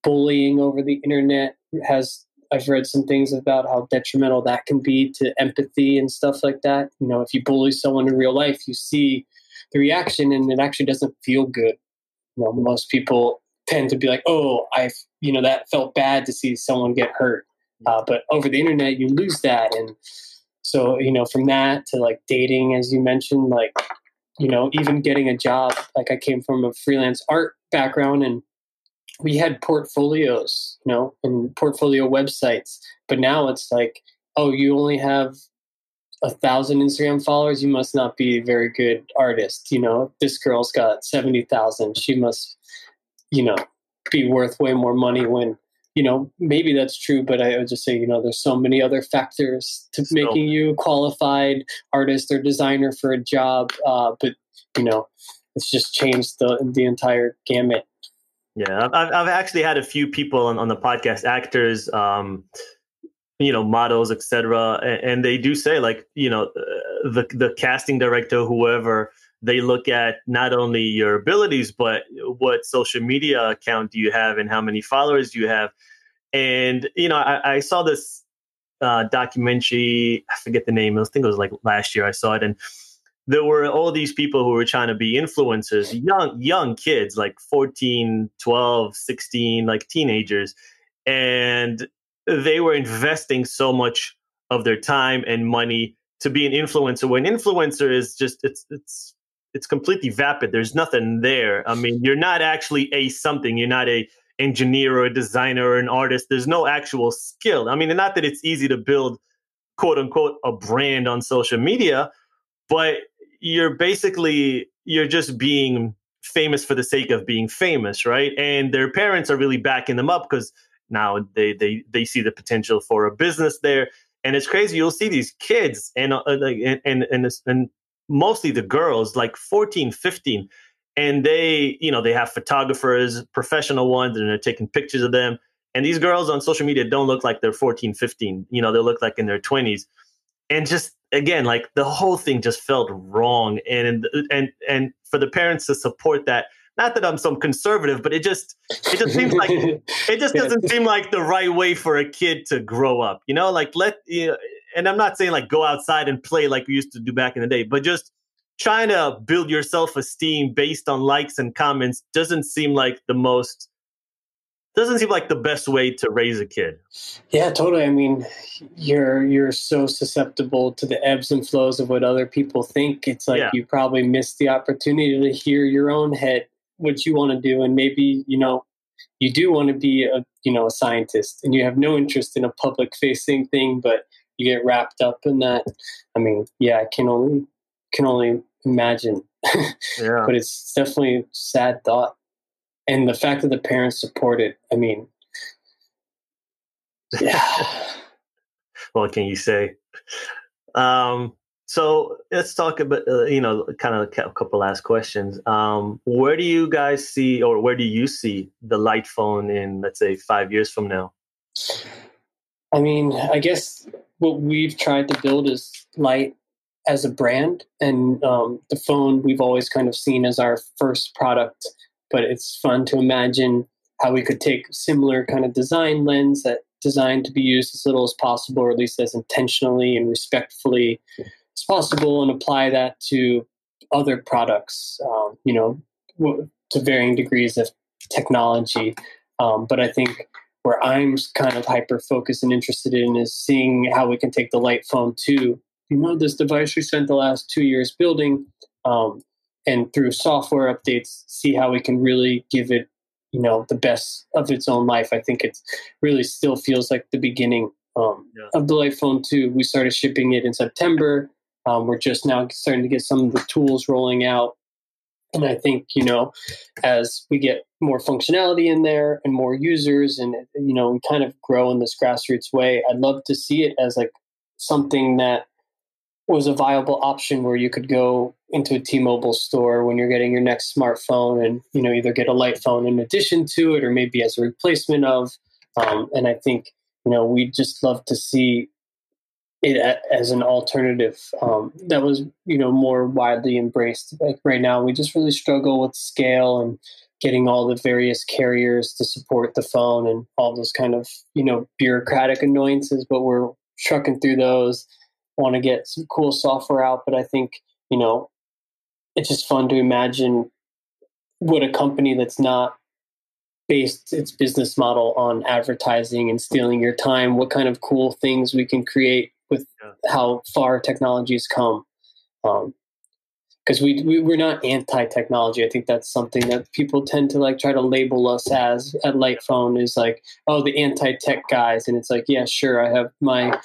bullying over the internet has i've read some things about how detrimental that can be to empathy and stuff like that. You know if you bully someone in real life you see the reaction and it actually doesn't feel good. You know most people tend to be like oh I've, you know that felt bad to see someone get hurt. Uh, but over the internet you lose that. And so you know from that to like dating as you mentioned like you know even getting a job like i came from a freelance art background and we had portfolios you know and portfolio websites but now it's like oh you only have a thousand instagram followers you must not be a very good artist you know? This girl's got 70000 she must you know be worth way more money when you know maybe that's true but i would just say you know there's so many other factors to making you a qualified artist or designer for a job uh, but you know it's just changed the the entire gamut Yeah, I've- I've, actually had a few people on, on the podcast, actors, um, you know, models, etc., and, and they do say like, you know, uh, the the casting director, whoever, they look at not only your abilities but what social media account do you have and how many followers do you have. And you know, I, I saw this uh, documentary. I forget the name. I think it was like last year. I saw it, and there were all these people who were trying to be influencers young young kids like 14 12 16 like teenagers and they were investing so much of their time and money to be an influencer when influencer is just it's it's it's completely vapid. There's nothing there. I mean you're not actually a something. You're not a engineer or a designer or an artist. There's no actual skill. I mean not that it's easy to build quote unquote a brand on social media but you're basically you're just being famous for the sake of being famous, right? And their parents are really backing them up because now they they they see the potential for a business there. And it's crazy. You'll see these kids and uh, and and and, and mostly the girls, like 14, 15, and they you know they have photographers, professional ones, and they're taking pictures of them. And these girls on social media don't look like they're 14, 15. You know, they look like in their 20s. And just again, like the whole thing just felt wrong. And and and for the parents to support that, not that I'm some conservative, but it just it just seems like it just doesn't seem like the right way for a kid to grow up. You know, like let you know, and I'm not saying like go outside and play like we used to do back in the day, but just trying to build your self-esteem based on likes and comments doesn't seem like the most doesn't seem like the best way to raise a kid. Yeah, totally. I mean, you're you're so susceptible to the ebbs and flows of what other people think. It's like yeah. you probably missed the opportunity to hear your own head what you want to do and maybe, you know, you do want to be a, you know, a scientist and you have no interest in a public facing thing, but you get wrapped up in that. I mean, yeah, I can only can only imagine. yeah. but it's definitely a sad thought and the fact that the parents support it i mean yeah. What can you say? Um so let's talk about uh, you know kind of a couple last questions. Um where do you guys see or where do you see the light phone in let's say five years from now? I mean i guess what we've tried to build is light as a brand and um, the phone we've always kind of seen as our first product but it's fun to imagine how we could take similar kind of design lens that designed to be used as little as possible, or at least as intentionally and respectfully as possible, and apply that to other products. Um, you know, to varying degrees of technology. Um, but I think where I'm kind of hyper focused and interested in is seeing how we can take the light phone to you know this device we spent the last two years building um, and through software updates see how we can really give it you know the best of its own life. I think it really still feels like the beginning um, yeah. of the light phone 2 we started shipping it in september. Um, we're just now starting to get some of the tools rolling out. And i think you know as we get more functionality in there and more users and you know we kind of grow in this grassroots way i'd love to see it as like something that was a viable option where you could go into a T-Mobile store when you're getting your next smartphone and you know either get a light phone in addition to it or maybe as a replacement of. Um, and I think you know we'd just love to see it as an alternative um, that was you know more widely embraced. Like right now we just really struggle with scale and getting all the various carriers to support the phone and all those kind of you know bureaucratic annoyances but we're trucking through those want to get some cool software out, but I think, you know, it's just fun to imagine what a company that's not based its business model on advertising and stealing your time, what kind of cool things we can create with how far technology has come. Um, because we, we we're not anti-technology. I think that's something that people tend to like try to label us as at Lightphone is like, oh, the anti-tech guys, and it's like, yeah, sure, I have my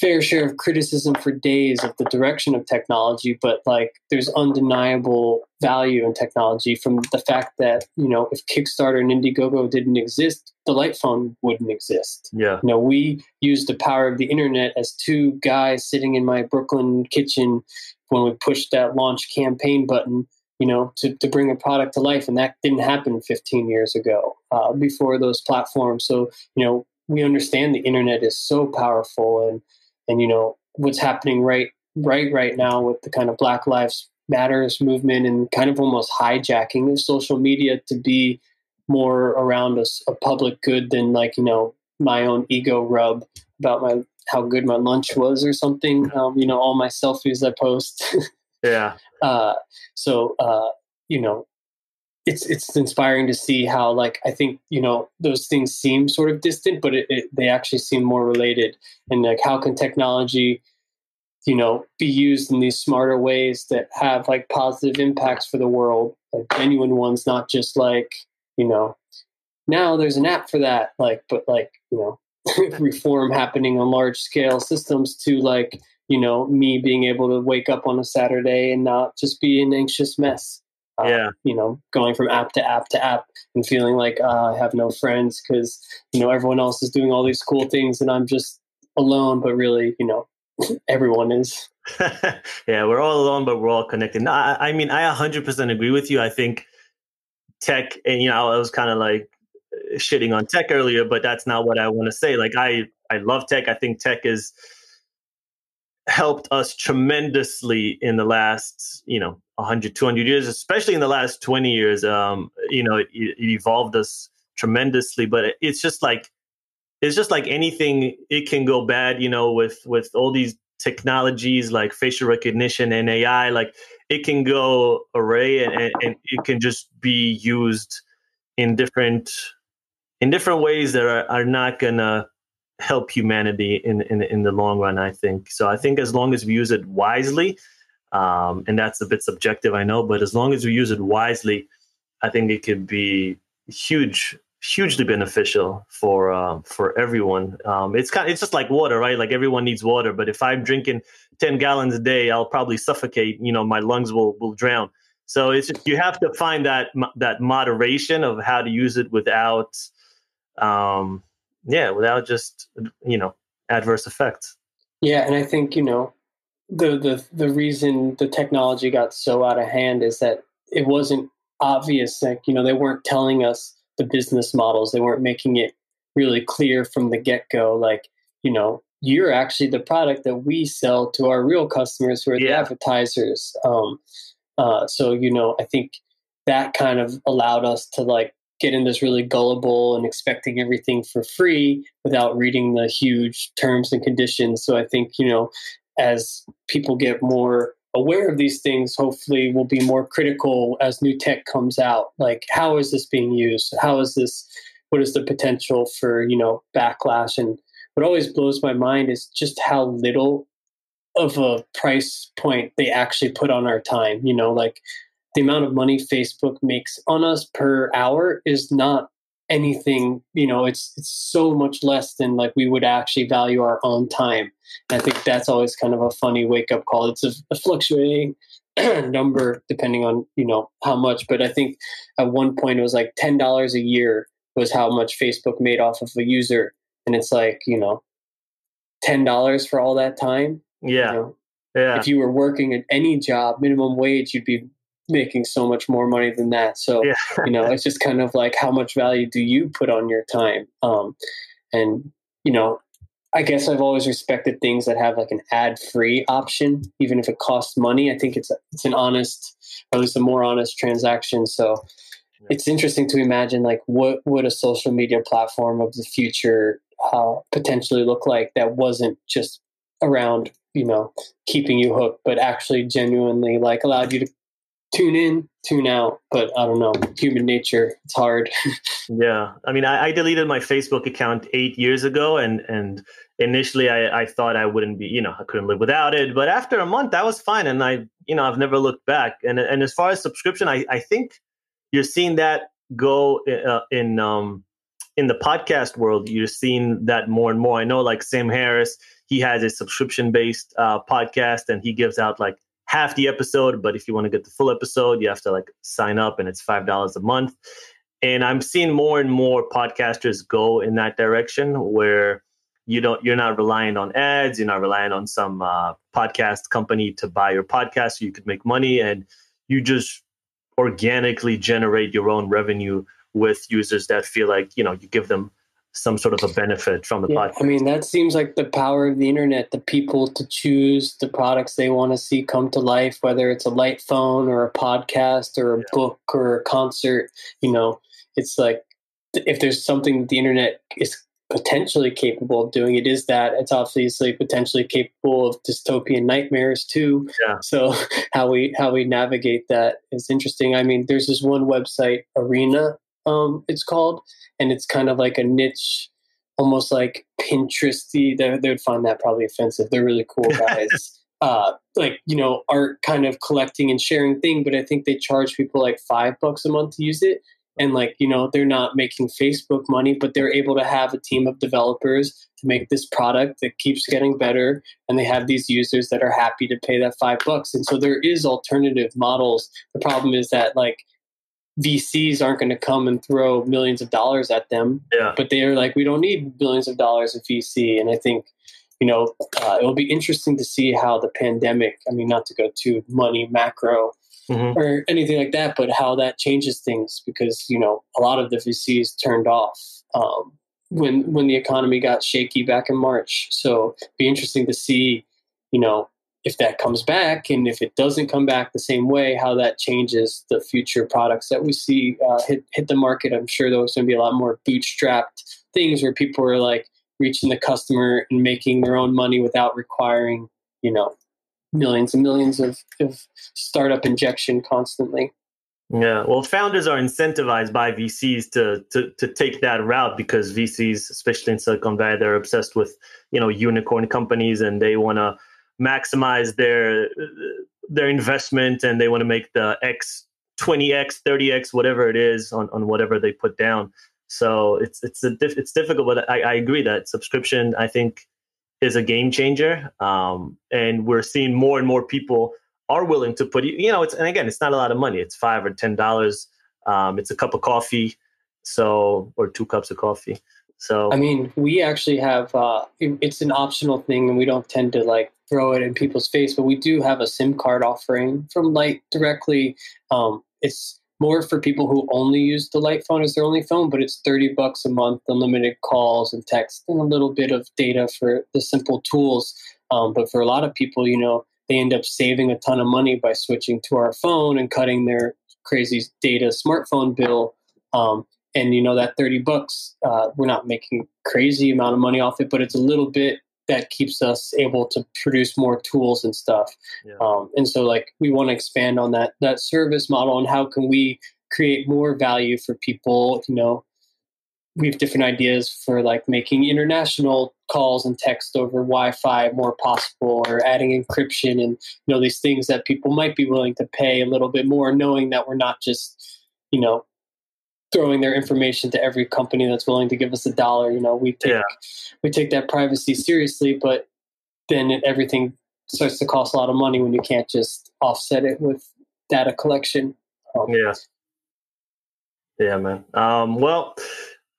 fair share of criticism for days of the direction of technology, but like there's undeniable value in technology from the fact that, you know, if Kickstarter and Indiegogo didn't exist, the light phone wouldn't exist. Yeah. You know, we used the power of the internet as two guys sitting in my Brooklyn kitchen when we pushed that launch campaign button, you know, to, to bring a product to life. And that didn't happen 15 years ago uh, before those platforms. So, you know, we understand the internet is so powerful and and you know what's happening right right right now with the kind of Black Lives Matters movement and kind of almost hijacking of social media to be more around a, a public good than like you know my own ego rub about my how good my lunch was or something. Um, you know, all my selfies I post. yeah. Uh, so uh, you know, it's it's inspiring to see how like I think you know those things seem sort of distant, but it, it, they actually seem more related. And like, how can technology, you know, be used in these smarter ways that have like positive impacts for the world, like genuine ones, not just like you know, now there's an app for that, like, but like you know, reform happening on large scale systems to like you know me being able to wake up on a Saturday and not just be an anxious mess. Uh, Yeah. you know, going from app to app to app and feeling like uh, I have no friends because you know everyone else is doing all these cool things and I'm just alone. But really, you know, everyone is. yeah, we're all alone, but we're all connected. No, I, I mean, I 100% agree with you. I think tech, and you know, I was kind of like shitting on tech earlier, but that's not what I want to say. Like, I I love tech. I think tech has helped us tremendously in the last, you know, 100, 200 years, especially in the last 20 years. Um, you know, it, it evolved us tremendously, but it, it's just like it's just like anything it can go bad you know with with all these technologies like facial recognition and ai like it can go array and, and, and it can just be used in different in different ways that are, are not gonna help humanity in, in in the long run i think so i think as long as we use it wisely um, and that's a bit subjective i know but as long as we use it wisely i think it could be huge hugely beneficial for uh, for everyone. Um, it's kind, of, it's just like water, right? Like everyone needs water, but if I'm drinking ten gallons a day, I'll probably suffocate. You know, my lungs will will drown. So it's just, you have to find that that moderation of how to use it without, um, yeah, without just you know adverse effects. Yeah, and I think you know the the the reason the technology got so out of hand is that it wasn't obvious. Like you know, they weren't telling us the business models. They weren't making it really clear from the get go. Like you know, you're actually the product that we sell to our real customers who are the advertisers. Um, uh, so you know, I think that kind of allowed us to like get in this really gullible and expecting everything for free without reading the huge terms and conditions. So I think you know, as people get more aware of these things, hopefully we'll be more critical as new tech comes out. Like, how is this being used? How is this? What is the potential for you know backlash? And what always blows my mind is just how little of a price point they actually put on our time. You know, like the amount of money Facebook makes on us per hour is not anything. You know, it's it's so much less than like we would actually value our own time. And I think that's always kind of a funny wake up call. It's a, a fluctuating number depending on you know how much, but I think at one point it was like ten dollars a year was how much Facebook made off of a user, and it's like you know ten dollars for all that time. you Yeah, know? yeah, If you were working at any job, minimum wage, you'd be making so much more money than that. So yeah. you know it's just kind of like how much value do you put on your time um, and you know i guess i've always respected things that have like an ad free option even if it costs money i think it's it's an honest or at least a more honest transaction so it's interesting to imagine like what would a social media platform of the future uh, potentially look like that wasn't just around you know keeping you hooked but actually genuinely like allowed you to tune in, tune out. But I don't know, human nature, it's hard. Yeah, I mean, I, I deleted my Facebook account eight years ago, and and initially I, I thought I wouldn't be, you know, I couldn't live without it. But after a month, that was fine, and I, you know, I've never looked back. And and as far as subscription, I I think you're seeing that go uh, in um in the podcast world. You're seeing that more and more. I know, like Sam Harris, he has a subscription based uh, podcast, and he gives out like half the episode but if you want to get the full episode you have to like sign up and it's five dollars a month. And i'm seeing more and more podcasters go in that direction where you don't you're not relying on ads you're not relying on some uh, podcast company to buy your podcast so you could make money and you just organically generate your own revenue with users that feel like you know you give them some sort of a benefit from the Yeah, podcast I mean, that seems like the power of the internet, the people to choose the products they want to see come to life, whether it's a light phone or a podcast or a Yeah. book or a concert. You know, it's like if there's something the internet is potentially capable of doing, it is that. It's obviously potentially capable of dystopian nightmares too. Yeah. So how we how we navigate that is interesting. I mean, there's this one website, Are.na, um, it's called, and it's kind of like a niche almost like Pinteresty. They, they would find that probably offensive. They're really cool guys. uh, like you know, art kind of collecting and sharing thing. But I think they charge people like five bucks a month to use it, and like you know they're not making facebook money but they're able to have a team of developers to make this product that keeps getting better and they have these users that are happy to pay that five bucks and so there is alternative models the problem is that like vcs aren't going to come and throw millions of dollars at them Yeah. but they're like we don't need billions of dollars of vc and i think you know uh, it'll be interesting to see how the pandemic i mean not to go too money macro Mhm. or anything like that, but how that changes things because you know a lot of the VCs turned off um, when when the economy got shaky back in March. So it'd be interesting to see, you know, if that comes back and if it doesn't come back the same way, how that changes the future products that we see uh, hit hit the market. I'm sure there's going to be a lot more bootstrapped things where people are like reaching the customer and making their own money without requiring, you know, millions and millions of, of startup injection constantly. Yeah, well, founders are incentivized by VCs to, to to take that route because VCs, especially in Silicon Valley, they're obsessed with you know unicorn companies and they want to maximize their their investment and they want to make the X twenty X, thirty X, whatever it is on, on whatever they put down. So it's it's a diff- it's difficult, but I, I agree that subscription I think is a game changer, um, and we're seeing more and more people are willing to put you know it's and again it's not a lot of money. It's five or ten dollars. Um, it's a cup of coffee so or two cups of coffee so I mean, we actually have uh, it's an optional thing, and we don't tend to like throw it in people's face, but we do have a SIM card offering from Light directly. Um, it's more for people who only use the Light phone as their only phone, but it's thirty bucks a month, unlimited calls and text, and a little bit of data for the simple tools. Um, but for a lot of people, you know, they end up saving a ton of money by switching to our phone and cutting their crazy data smartphone bill. Um, and you know that 30 bucks uh, we're not making crazy amount of money off it but it's a little bit that keeps us able to produce more tools and stuff Yeah. um, and so like we want to expand on that that service model and how can we create more value for people you know we have different ideas for like making international calls and text over wi-fi more possible or adding encryption and you know these things that people might be willing to pay a little bit more knowing that we're not just you know throwing their information to every company that's willing to give us a dollar. You know, we take Yeah. we take that privacy seriously, but then it, everything starts to cost a lot of money when you can't just offset it with data collection. Um, yeah yeah man um, well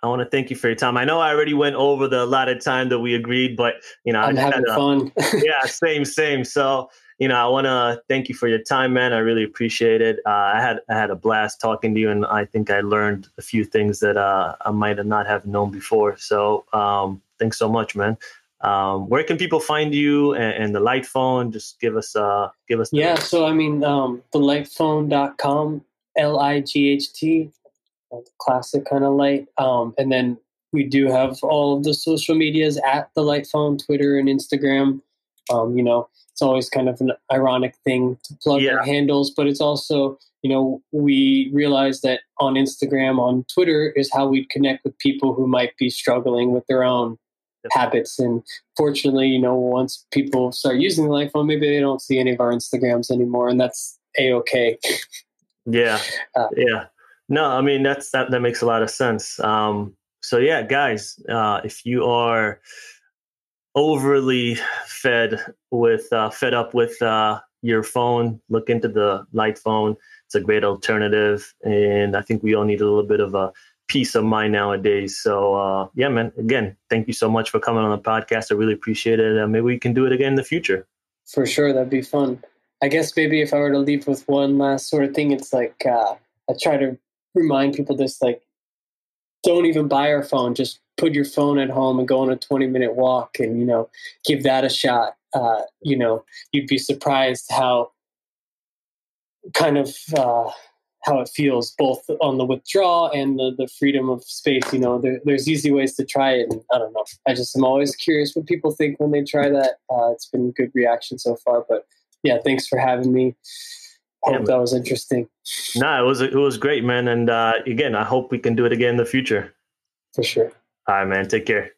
i want to thank you for your time i know i already went over the allotted time that we agreed but you know I'm I having had a- fun. yeah, same, same. So, you know, I want to thank you for your time, man. I really appreciate it. Uh, I had I had a blast talking to you, and I think I learned a few things that uh, I might have not have known before. So, um, thanks so much, man. Um, where can people find you and, and the light phone? Just give us uh, give us. the- yeah, so I mean, um, thelightphone.com, L I G H T, classic kind of light. Um, and then we do have all of the social medias at the light phone, Twitter and Instagram. Um, you know, it's always kind of an ironic thing to plug Yeah. our handles, but it's also, you know, we realize that on Instagram, on Twitter is how we connect with people who might be struggling with their own Yep. habits. And fortunately, you know, once people start using the iPhone, maybe they don't see any of our Instagrams anymore, and that's a okay. Yeah, Uh, yeah. No, I mean that's that. That makes a lot of sense. Um, so yeah, guys, uh, if you are overly fed with uh, fed up with uh, your phone, look into the light phone. It's a great alternative, and I think we all need a little bit of a peace of mind nowadays. So uh, yeah, man. Again, thank you so much for coming on the podcast. I really appreciate it. Uh, maybe we can do it again in the future. For sure, that'd be fun. I guess maybe if I were to leave with one last sort of thing, it's like uh, I try to remind people this: like, don't even buy your phone. Just put your phone at home and go on a twenty-minute walk, and you know, give that a shot. Uh, you know, you'd be surprised how kind of uh, how it feels, both on the withdrawal and the, the freedom of space. You know, there, there's easy ways to try it, and I don't know. I just am always curious what people think when they try that. Uh, it's been good reaction so far, but yeah, thanks for having me. Hope that was interesting No, it was it was great, man. And uh, again, I hope we can do it again in the future. for sure. All right, man. Take care.